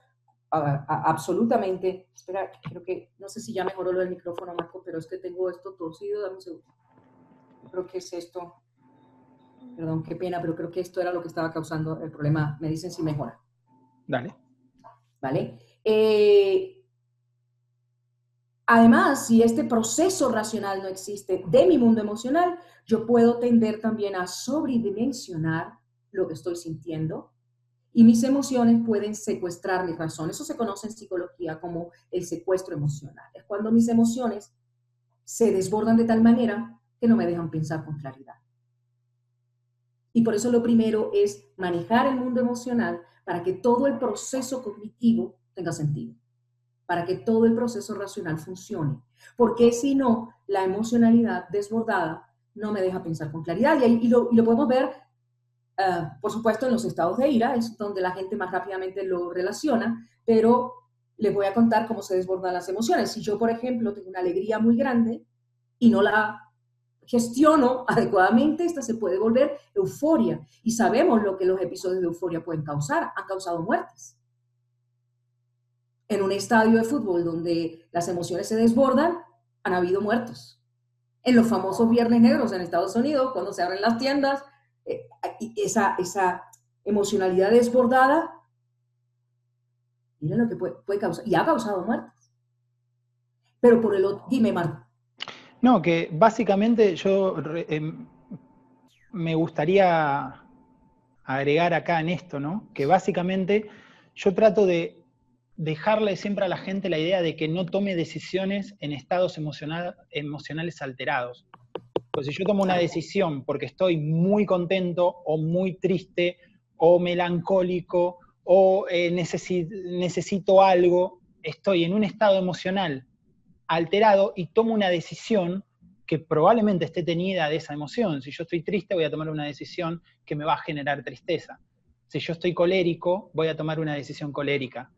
absolutamente. Espera, creo que, no sé si ya mejoró lo del micrófono, Marco, pero es que tengo esto torcido, dame un segundo. Creo que es esto. Perdón, qué pena, pero creo que esto era lo que estaba causando el problema. Me dicen si mejora. Dale. ¿Vale? Eh, además, si este proceso racional no existe de mi mundo emocional, yo puedo tender también a sobredimensionar lo que estoy sintiendo y mis emociones pueden secuestrar mi razón. Eso se conoce en psicología como el secuestro emocional. Es cuando mis emociones se desbordan de tal manera que no me dejan pensar con claridad. Y por eso lo primero es manejar el mundo emocional para que todo el proceso cognitivo tenga sentido, para que todo el proceso racional funcione. Porque si no, la emocionalidad desbordada no me deja pensar con claridad. Y, lo, podemos ver, ah, por supuesto, en los estados de ira, es donde la gente más rápidamente lo relaciona, pero les voy a contar cómo se desbordan las emociones. Si yo, por ejemplo, tengo una alegría muy grande y no la gestiono adecuadamente, esta se puede volver euforia. Y sabemos lo que los episodios de euforia pueden causar. Han causado muertes. En un estadio de fútbol donde las emociones se desbordan, han habido muertos. En los famosos Viernes Negros en Estados Unidos, cuando se abren las tiendas, eh, esa, esa emocionalidad desbordada, miren lo que puede, causar, y ha causado muertes. Pero por el otro, dime, Marco. No, que básicamente yo em, me gustaría agregar acá en esto, ¿no? Que básicamente yo trato de dejarle siempre a la gente la idea de que no tome decisiones en estados emocionales alterados. Pues si yo tomo una decisión porque estoy muy contento o muy triste o melancólico o eh, necesito algo, estoy en un estado emocional alterado y tomo una decisión que probablemente esté tenida de esa emoción. Si yo estoy triste, voy a tomar una decisión que me va a generar tristeza. Si yo estoy colérico, voy a tomar una decisión colérica.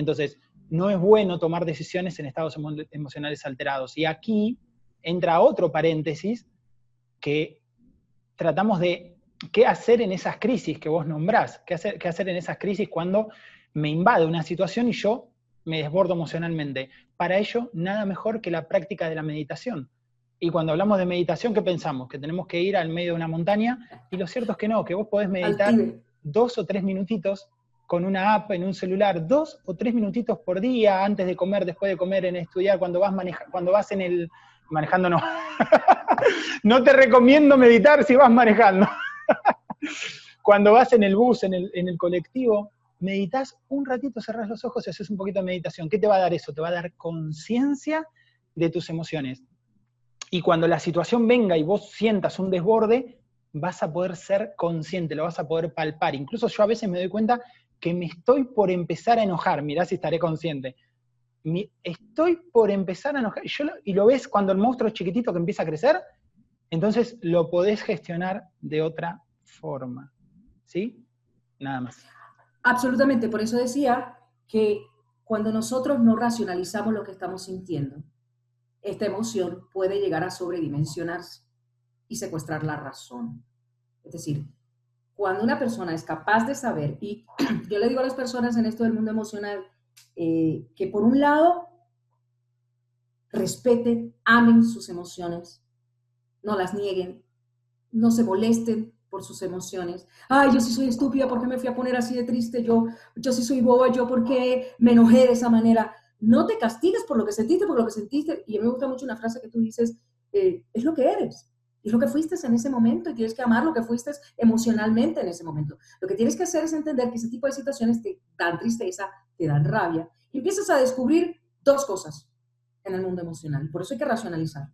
Entonces, no es bueno tomar decisiones en estados emocionales alterados. Y aquí entra otro paréntesis que tratamos de qué hacer en esas crisis que vos nombrás, qué hacer, qué hacer en esas crisis cuando me invade una situación y yo me desbordo emocionalmente. Para ello, nada mejor que la práctica de la meditación. Y cuando hablamos de meditación, ¿qué pensamos? Que tenemos que ir al medio de una montaña. Y lo cierto es que no, que vos podés meditar dos o tres minutitos con una app en un celular, dos o tres minutitos por día, antes de comer, después de comer, en estudiar, cuando vas, cuando vas en el... Manejando no. no te recomiendo meditar si vas manejando. cuando vas en el bus, en el, en el colectivo, meditas un ratito, cerrás los ojos y haces un poquito de meditación. ¿Qué te va a dar eso? Te va a dar conciencia de tus emociones. Y cuando la situación venga y vos sientas un desborde, vas a poder ser consciente, lo vas a poder palpar. Incluso yo a veces me doy cuenta que me estoy por empezar a enojar, mirá si estaré consciente. estoy por empezar a enojar. y lo ves cuando el monstruo es chiquitito que empieza a crecer, entonces lo podés gestionar de otra forma. ¿Sí? Nada más. Absolutamente, por eso decía que cuando nosotros no racionalizamos lo que estamos sintiendo, esta emoción puede llegar a sobredimensionarse y secuestrar la razón. Es decir, cuando una persona es capaz de saber, y yo le digo a las personas en esto del mundo emocional, eh, que por un lado respeten, amen sus emociones, no las nieguen, no se molesten por sus emociones. Ay, yo sí soy estúpida, ¿por qué me fui a poner así de triste? Yo, yo sí soy boba, yo por qué me enojé de esa manera. No te castigues por lo que sentiste, por lo que sentiste. Y a mí me gusta mucho una frase que tú dices, eh, es lo que eres. Es lo que fuiste en ese momento y tienes que amar lo que fuiste emocionalmente en ese momento. Lo que tienes que hacer es entender que ese tipo de situaciones te dan tristeza, te dan rabia. Y empiezas a descubrir dos cosas en el mundo emocional. Por eso hay que racionalizar.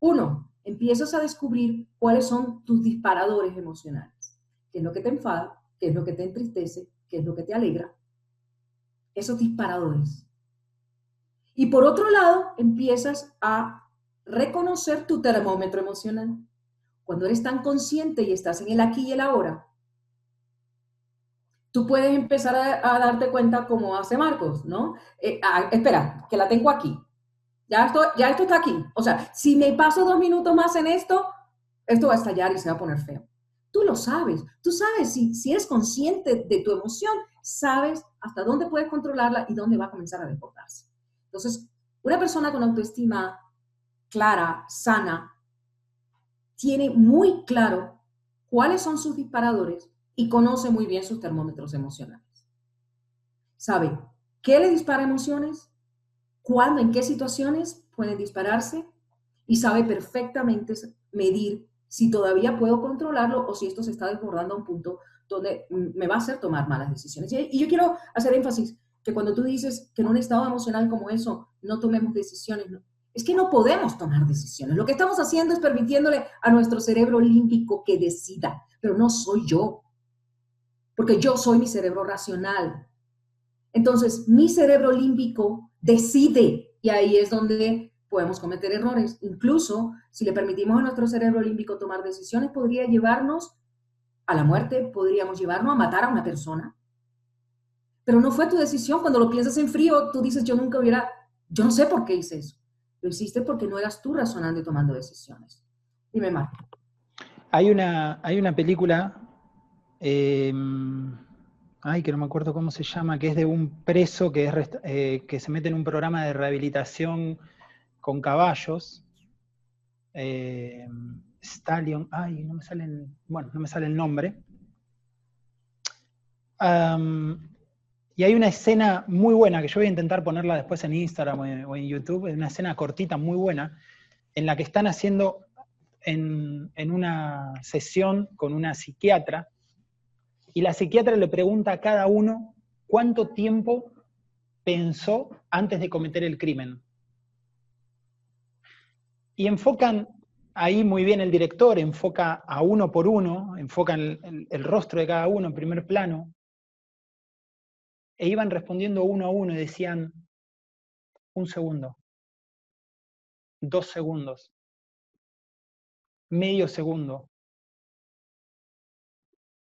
Uno, empiezas a descubrir cuáles son tus disparadores emocionales. ¿Qué es lo que te enfada? ¿Qué es lo que te entristece? ¿Qué es lo que te alegra? Esos disparadores. Y por otro lado, empiezas a reconocer tu termómetro emocional. Cuando eres tan consciente y estás en el aquí y el ahora, tú puedes empezar a, darte cuenta como hace Marcos, ¿no? Eh, ah, espera, que la tengo aquí. Ya esto, ya esto está aquí. O sea, si me paso dos minutos más en esto, esto va a estallar y se va a poner feo. Tú lo sabes. Tú sabes, si, si eres consciente de tu emoción, sabes hasta dónde puedes controlarla y dónde va a comenzar a desbordarse. Entonces, una persona con autoestima clara, sana, tiene muy claro cuáles son sus disparadores y conoce muy bien sus termómetros emocionales. Sabe qué le dispara emociones, cuándo, en qué situaciones pueden dispararse y sabe perfectamente medir si todavía puedo controlarlo o si esto se está desbordando a un punto donde me va a hacer tomar malas decisiones. Y yo quiero hacer énfasis que cuando tú dices que en un estado emocional como eso no tomemos decisiones, es que no podemos tomar decisiones. Lo que estamos haciendo es permitiéndole a nuestro cerebro límbico que decida, pero no soy yo, porque yo soy mi cerebro racional. Entonces, mi cerebro límbico decide y ahí es donde podemos cometer errores. Incluso si le permitimos a nuestro cerebro límbico tomar decisiones, podría llevarnos a la muerte, podríamos llevarnos a matar a una persona. Pero no fue tu decisión. Cuando lo piensas en frío, tú dices, yo nunca hubiera, yo no sé por qué hice eso. Lo hiciste porque no eras tú razonando y tomando decisiones. Dime, Marco. Hay una, hay una película, em, ay, que no me acuerdo cómo se llama, que es de un preso que, es, eh, que se mete en un programa de rehabilitación con caballos. Eh, Stallion, ay, no me salen, bueno, no me sale el nombre. Y hay una escena muy buena, que yo voy a intentar ponerla después en Instagram o en, YouTube, es una escena cortita muy buena, en la que están haciendo en, una sesión con una psiquiatra, y la psiquiatra le pregunta a cada uno cuánto tiempo pensó antes de cometer el crimen. Y enfocan ahí muy bien el director, enfoca a uno por uno, enfoca el, el, rostro de cada uno en primer plano, e iban respondiendo uno a uno y decían, un segundo, dos segundos, medio segundo.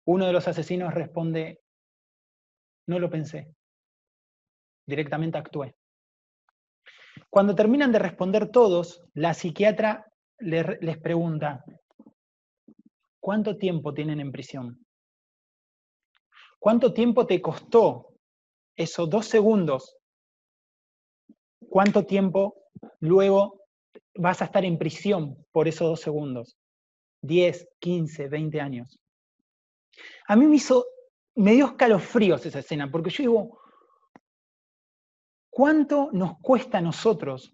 Uno de los asesinos responde, no lo pensé, directamente actué. Cuando terminan de responder todos, la psiquiatra les pregunta, ¿cuánto tiempo tienen en prisión? ¿Cuánto tiempo te costó esos dos segundos? ¿Cuánto tiempo luego vas a estar en prisión por esos dos segundos? 10, 15, 20 años. A mí me hizo, me dio escalofríos esa escena, porque yo digo, ¿Cuánto nos cuesta a nosotros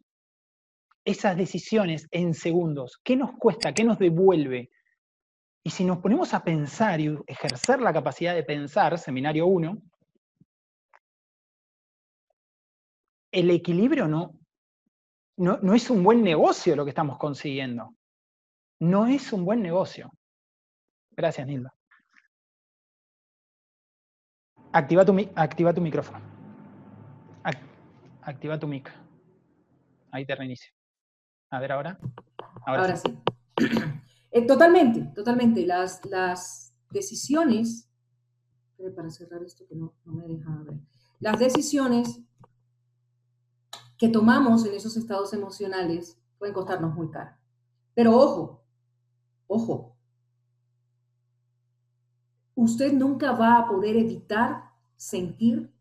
esas decisiones en segundos? ¿Qué nos cuesta? ¿Qué nos devuelve? Y si nos ponemos a pensar y ejercer la capacidad de pensar, seminario 1, el equilibrio no, no, no, es un buen negocio lo que estamos consiguiendo. No es un buen negocio. Gracias, Nilda. Activa tu, activa tu micrófono. Activa tu mic. Ahí te reinicio. A ver ahora. Ahora, sí. Eh, totalmente, totalmente. Las, las decisiones, para cerrar esto que no, no me deja ver, las decisiones que tomamos en esos estados emocionales pueden costarnos muy caro. Pero ojo, ojo, usted nunca va a poder evitar sentir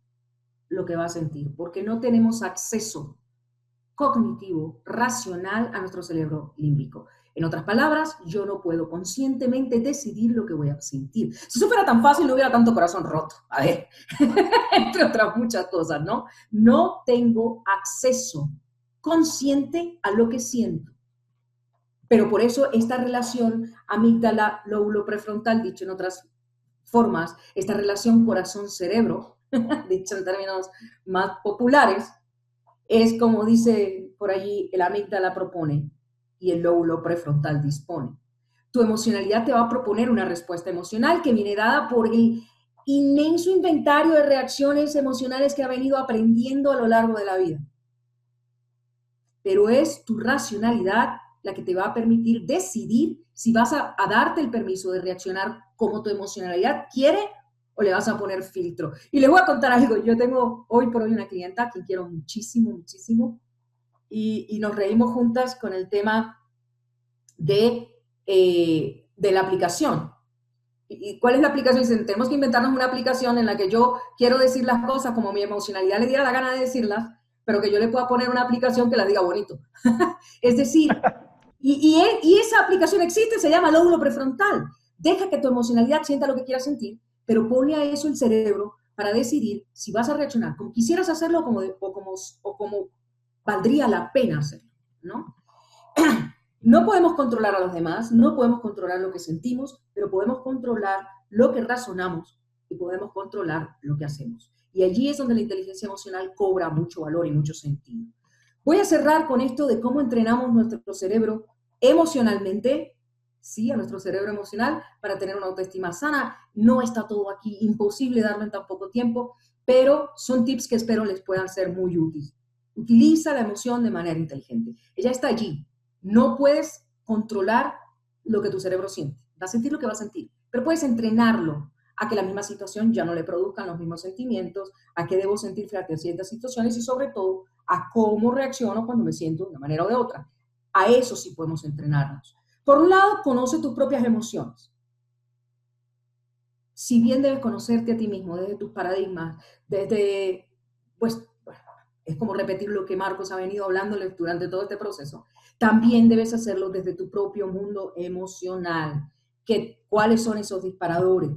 lo que va a sentir, porque no tenemos acceso cognitivo, racional a nuestro cerebro límbico. En otras palabras, yo no puedo conscientemente decidir lo que voy a sentir. Si eso fuera tan fácil, no hubiera tanto corazón roto. A ver, entre otras muchas cosas, ¿no? No tengo acceso consciente a lo que siento. Pero por eso esta relación amígdala, lóbulo prefrontal, dicho en otras formas, esta relación corazón-cerebro, dicho en términos más populares, es como dice por allí, el amígdala propone y el lóbulo prefrontal dispone. Tu emocionalidad te va a proponer una respuesta emocional que viene dada por el inmenso inventario de reacciones emocionales que ha venido aprendiendo a lo largo de la vida. Pero es tu racionalidad la que te va a permitir decidir si vas a, darte el permiso de reaccionar como tu emocionalidad quiere o le vas a poner filtro. Y les voy a contar algo. Yo tengo hoy por hoy una clienta que quiero muchísimo, muchísimo, y, nos reímos juntas con el tema de, eh, de la aplicación. ¿Y cuál es la aplicación? Dicen, tenemos que inventarnos una aplicación en la que yo quiero decir las cosas como mi emocionalidad le diera la gana de decirlas, pero que yo le pueda poner una aplicación que la diga bonito. es decir, y, y, y, esa aplicación existe, se llama lóbulo prefrontal. Deja que tu emocionalidad sienta lo que quiera sentir pero pone a eso el cerebro para decidir si vas a reaccionar como quisieras hacerlo como o, como, o como valdría la pena hacerlo, ¿no? No podemos controlar a los demás, no podemos controlar lo que sentimos, pero podemos controlar lo que razonamos y podemos controlar lo que hacemos. Y allí es donde la inteligencia emocional cobra mucho valor y mucho sentido. Voy a cerrar con esto de cómo entrenamos nuestro cerebro emocionalmente, sí, a nuestro cerebro emocional para tener una autoestima sana. No está todo aquí, imposible darlo en tan poco tiempo, pero son tips que espero les puedan ser muy útiles. Utiliza la emoción de manera inteligente. Ella está allí. No puedes controlar lo que tu cerebro siente. Va a sentir lo que va a sentir, pero puedes entrenarlo a que la misma situación ya no le produzcan los mismos sentimientos, a qué debo sentir frente a ciertas situaciones y sobre todo a cómo reacciono cuando me siento de una manera o de otra. A eso sí podemos entrenarnos. Por un lado, conoce tus propias emociones. Si bien debes conocerte a ti mismo desde tus paradigmas, desde, pues, es como repetir lo que Marcos ha venido hablándoles durante todo este proceso, también debes hacerlo desde tu propio mundo emocional. Que, ¿Cuáles son esos disparadores?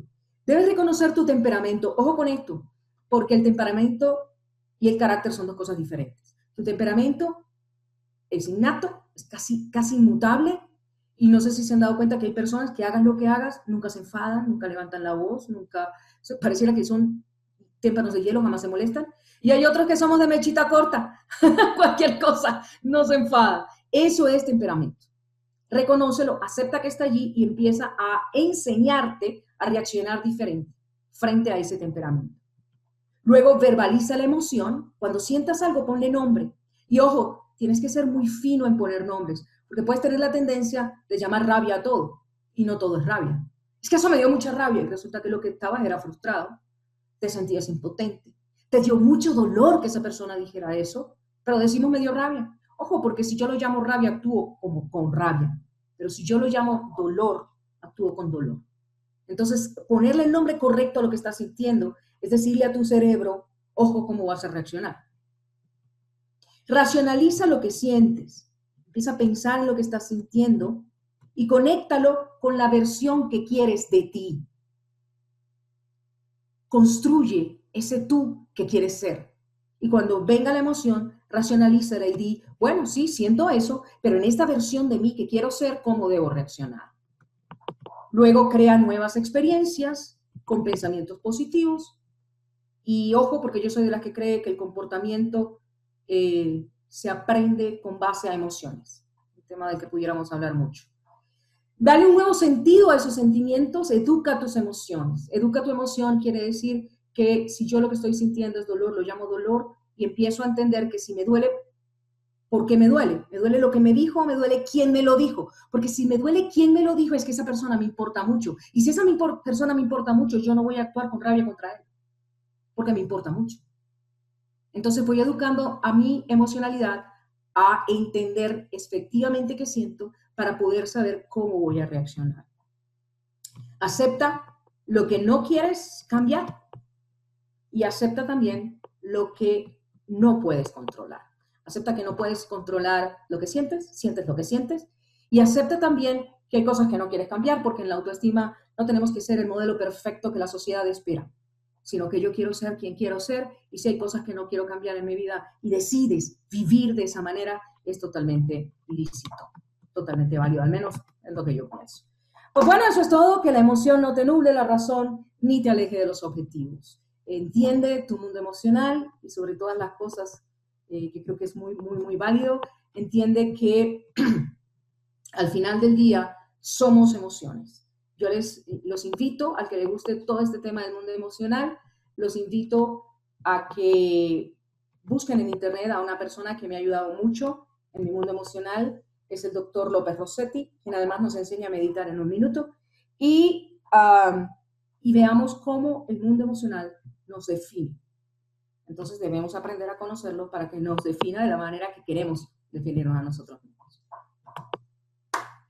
Debes reconocer tu temperamento. Ojo con esto, porque el temperamento y el carácter son dos cosas diferentes. Tu temperamento es innato, es casi, casi inmutable, y no sé si se han dado cuenta que hay personas que hagan lo que hagas, nunca se enfadan, nunca levantan la voz, nunca, pareciera que son témpanos de hielo, jamás se molestan. Y hay otros que somos de mechita corta, cualquier cosa, no se enfada. Eso es temperamento. Reconócelo, acepta que está allí y empieza a enseñarte a reaccionar diferente frente a ese temperamento. Luego verbaliza la emoción. Cuando sientas algo, ponle nombre. Y ojo, tienes que ser muy fino en poner nombres, porque puedes tener la tendencia de llamar rabia a todo, y no todo es rabia. Es que eso me dio mucha rabia y resulta que lo que estabas era frustrado, te sentías impotente, te dio mucho dolor que esa persona dijera eso, pero decimos me dio rabia. Ojo, porque si yo lo llamo rabia, actúo como con rabia, pero si yo lo llamo dolor, actúo con dolor. Entonces, ponerle el nombre correcto a lo que estás sintiendo es decirle a tu cerebro, ojo cómo vas a reaccionar. Racionaliza lo que sientes. Empieza a pensar en lo que estás sintiendo y conéctalo con la versión que quieres de ti. Construye ese tú que quieres ser. Y cuando venga la emoción, racionaliza y di, bueno, sí, siento eso, pero en esta versión de mí que quiero ser, ¿cómo debo reaccionar? Luego crea nuevas experiencias con pensamientos positivos. Y ojo, porque yo soy de las que cree que el comportamiento eh, se aprende con base a emociones, un tema del que pudiéramos hablar mucho. Dale un nuevo sentido a esos sentimientos, educa tus emociones. Educa tu emoción quiere decir que si yo lo que estoy sintiendo es dolor, lo llamo dolor y empiezo a entender que si me duele, ¿por qué me duele? ¿Me duele lo que me dijo o me duele quién me lo dijo? Porque si me duele quién me lo dijo es que esa persona me importa mucho. Y si esa persona me importa mucho, yo no voy a actuar con rabia contra él, porque me importa mucho. Entonces voy educando a mi emocionalidad a entender efectivamente qué siento para poder saber cómo voy a reaccionar. Acepta lo que no quieres cambiar y acepta también lo que no puedes controlar. Acepta que no puedes controlar lo que sientes, sientes lo que sientes y acepta también que hay cosas que no quieres cambiar porque en la autoestima no tenemos que ser el modelo perfecto que la sociedad espera sino que yo quiero ser quien quiero ser y si hay cosas que no quiero cambiar en mi vida y decides vivir de esa manera, es totalmente lícito, totalmente válido, al menos es lo que yo pienso. Pues bueno, eso es todo, que la emoción no te nuble la razón ni te aleje de los objetivos. Entiende tu mundo emocional y sobre todas las cosas eh, que creo que es muy, muy, muy válido, entiende que al final del día somos emociones yo les los invito, al que le guste todo este tema del mundo emocional, los invito a que busquen en internet a una persona que me ha ayudado mucho en mi mundo emocional, es el doctor López Rossetti, quien además nos enseña a meditar en un minuto, y, y veamos cómo el mundo emocional nos define. Entonces debemos aprender a conocerlo para que nos defina de la manera que queremos definirnos a nosotros mismos.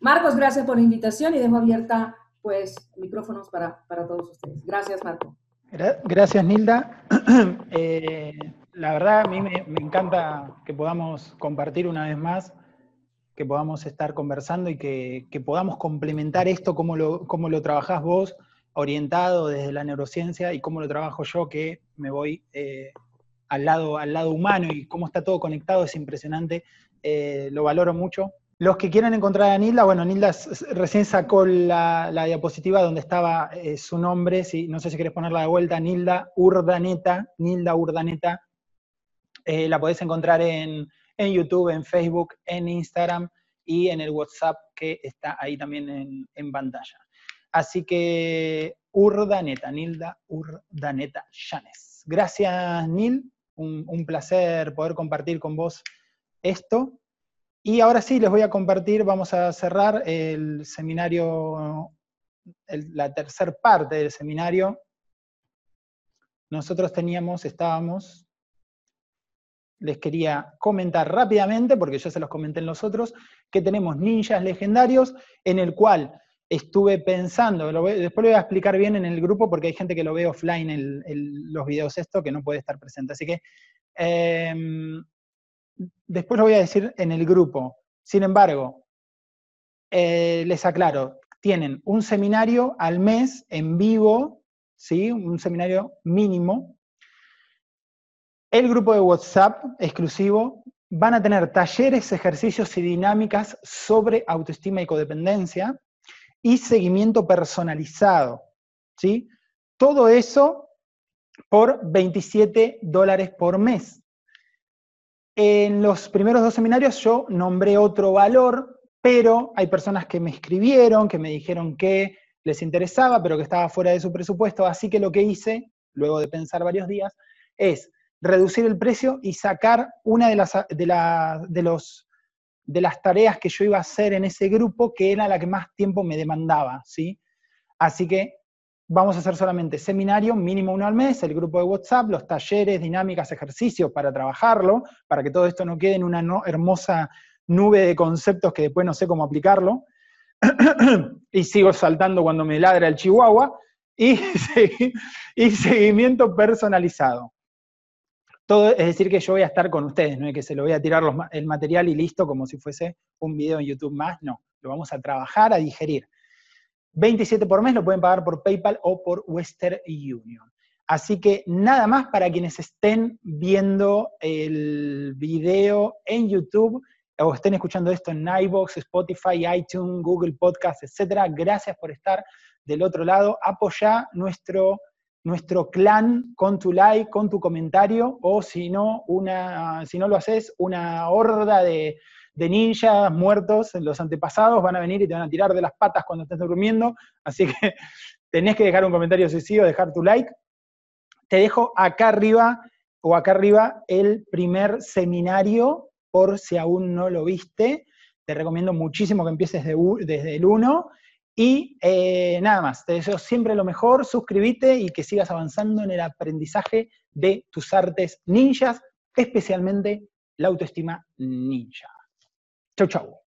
Marcos, gracias por la invitación y dejo abierta pues micrófonos para, para todos ustedes. Gracias, Marco. Gracias, Nilda. Eh, la verdad, a mí me, encanta que podamos compartir una vez más, que podamos estar conversando y que, podamos complementar esto, cómo lo, cómo lo trabajás vos, orientado desde la neurociencia y cómo lo trabajo yo, que me voy eh, al, lado, al lado humano y cómo está todo conectado, es impresionante, eh, lo valoro mucho. Los que quieran encontrar a Nilda, bueno, Nilda recién sacó la, diapositiva donde estaba eh, su nombre, si, no sé si querés ponerla de vuelta, Nilda Urdaneta, Nilda Urdaneta, la podés encontrar en, YouTube, en Facebook, en Instagram y en el WhatsApp que está ahí también en pantalla. Así que Urdaneta, Nilda Urdaneta Llanes. Gracias, Nil. Un, placer poder compartir con vos esto. Y ahora sí, les voy a compartir, vamos a cerrar el seminario, la tercera parte del seminario. Nosotros teníamos, estábamos, les quería comentar rápidamente, porque ya se los comenté en los otros, que tenemos ninjas legendarios, en el cual estuve pensando, después lo voy a explicar bien en el grupo porque hay gente que lo ve offline en los videos esto que no puede estar presente. Así que em, después lo voy a decir en el grupo. Sin embargo, eh, les aclaro, tienen un seminario al mes en vivo, ¿sí? un seminario mínimo. El grupo de WhatsApp exclusivo van a tener talleres, ejercicios y dinámicas sobre autoestima y codependencia y seguimiento personalizado. ¿sí? Todo eso por 27 dólares por mes. En los primeros dos seminarios yo nombré otro valor, pero hay personas que me escribieron, que me dijeron que les interesaba, pero que estaba fuera de su presupuesto, así que lo que hice, luego de pensar varios días, es reducir el precio y sacar una de las, de, de los de las tareas que yo iba a hacer en ese grupo, que era la que más tiempo me demandaba, ¿sí? Así que vamos a hacer solamente seminario, mínimo uno al mes, el grupo de WhatsApp, los talleres, dinámicas, ejercicios para trabajarlo, para que todo esto no quede en una hermosa nube de conceptos que después no sé cómo aplicarlo. y sigo saltando cuando me ladra el chihuahua. Y, y seguimiento personalizado. Todo, es decir, que yo voy a estar con ustedes, no es que se lo voy a tirar el material y listo, como si fuese un video en YouTube más, no, lo vamos a trabajar, a digerir. 27 por mes lo pueden pagar por PayPal o por Western Union. Así que nada más para quienes estén viendo el video en YouTube o estén escuchando esto en iVoox, Spotify, iTunes, Google Podcast, etcétera. Gracias por estar del otro lado. Apoya nuestro nuestro clan con tu like, con tu comentario, o si no, una, si no lo haces, una horda de, ninjas muertos, los antepasados van a venir y te van a tirar de las patas cuando estés durmiendo, así que tenés que dejar un comentario si sí o dejar tu like. Te dejo acá arriba o acá arriba el primer seminario, por si aún no lo viste. Te recomiendo muchísimo que empieces desde el 1 y eh, nada más, te deseo siempre lo mejor, suscríbete y que sigas avanzando en el aprendizaje de tus artes ninjas, especialmente la autoestima ninja. Chau, chau.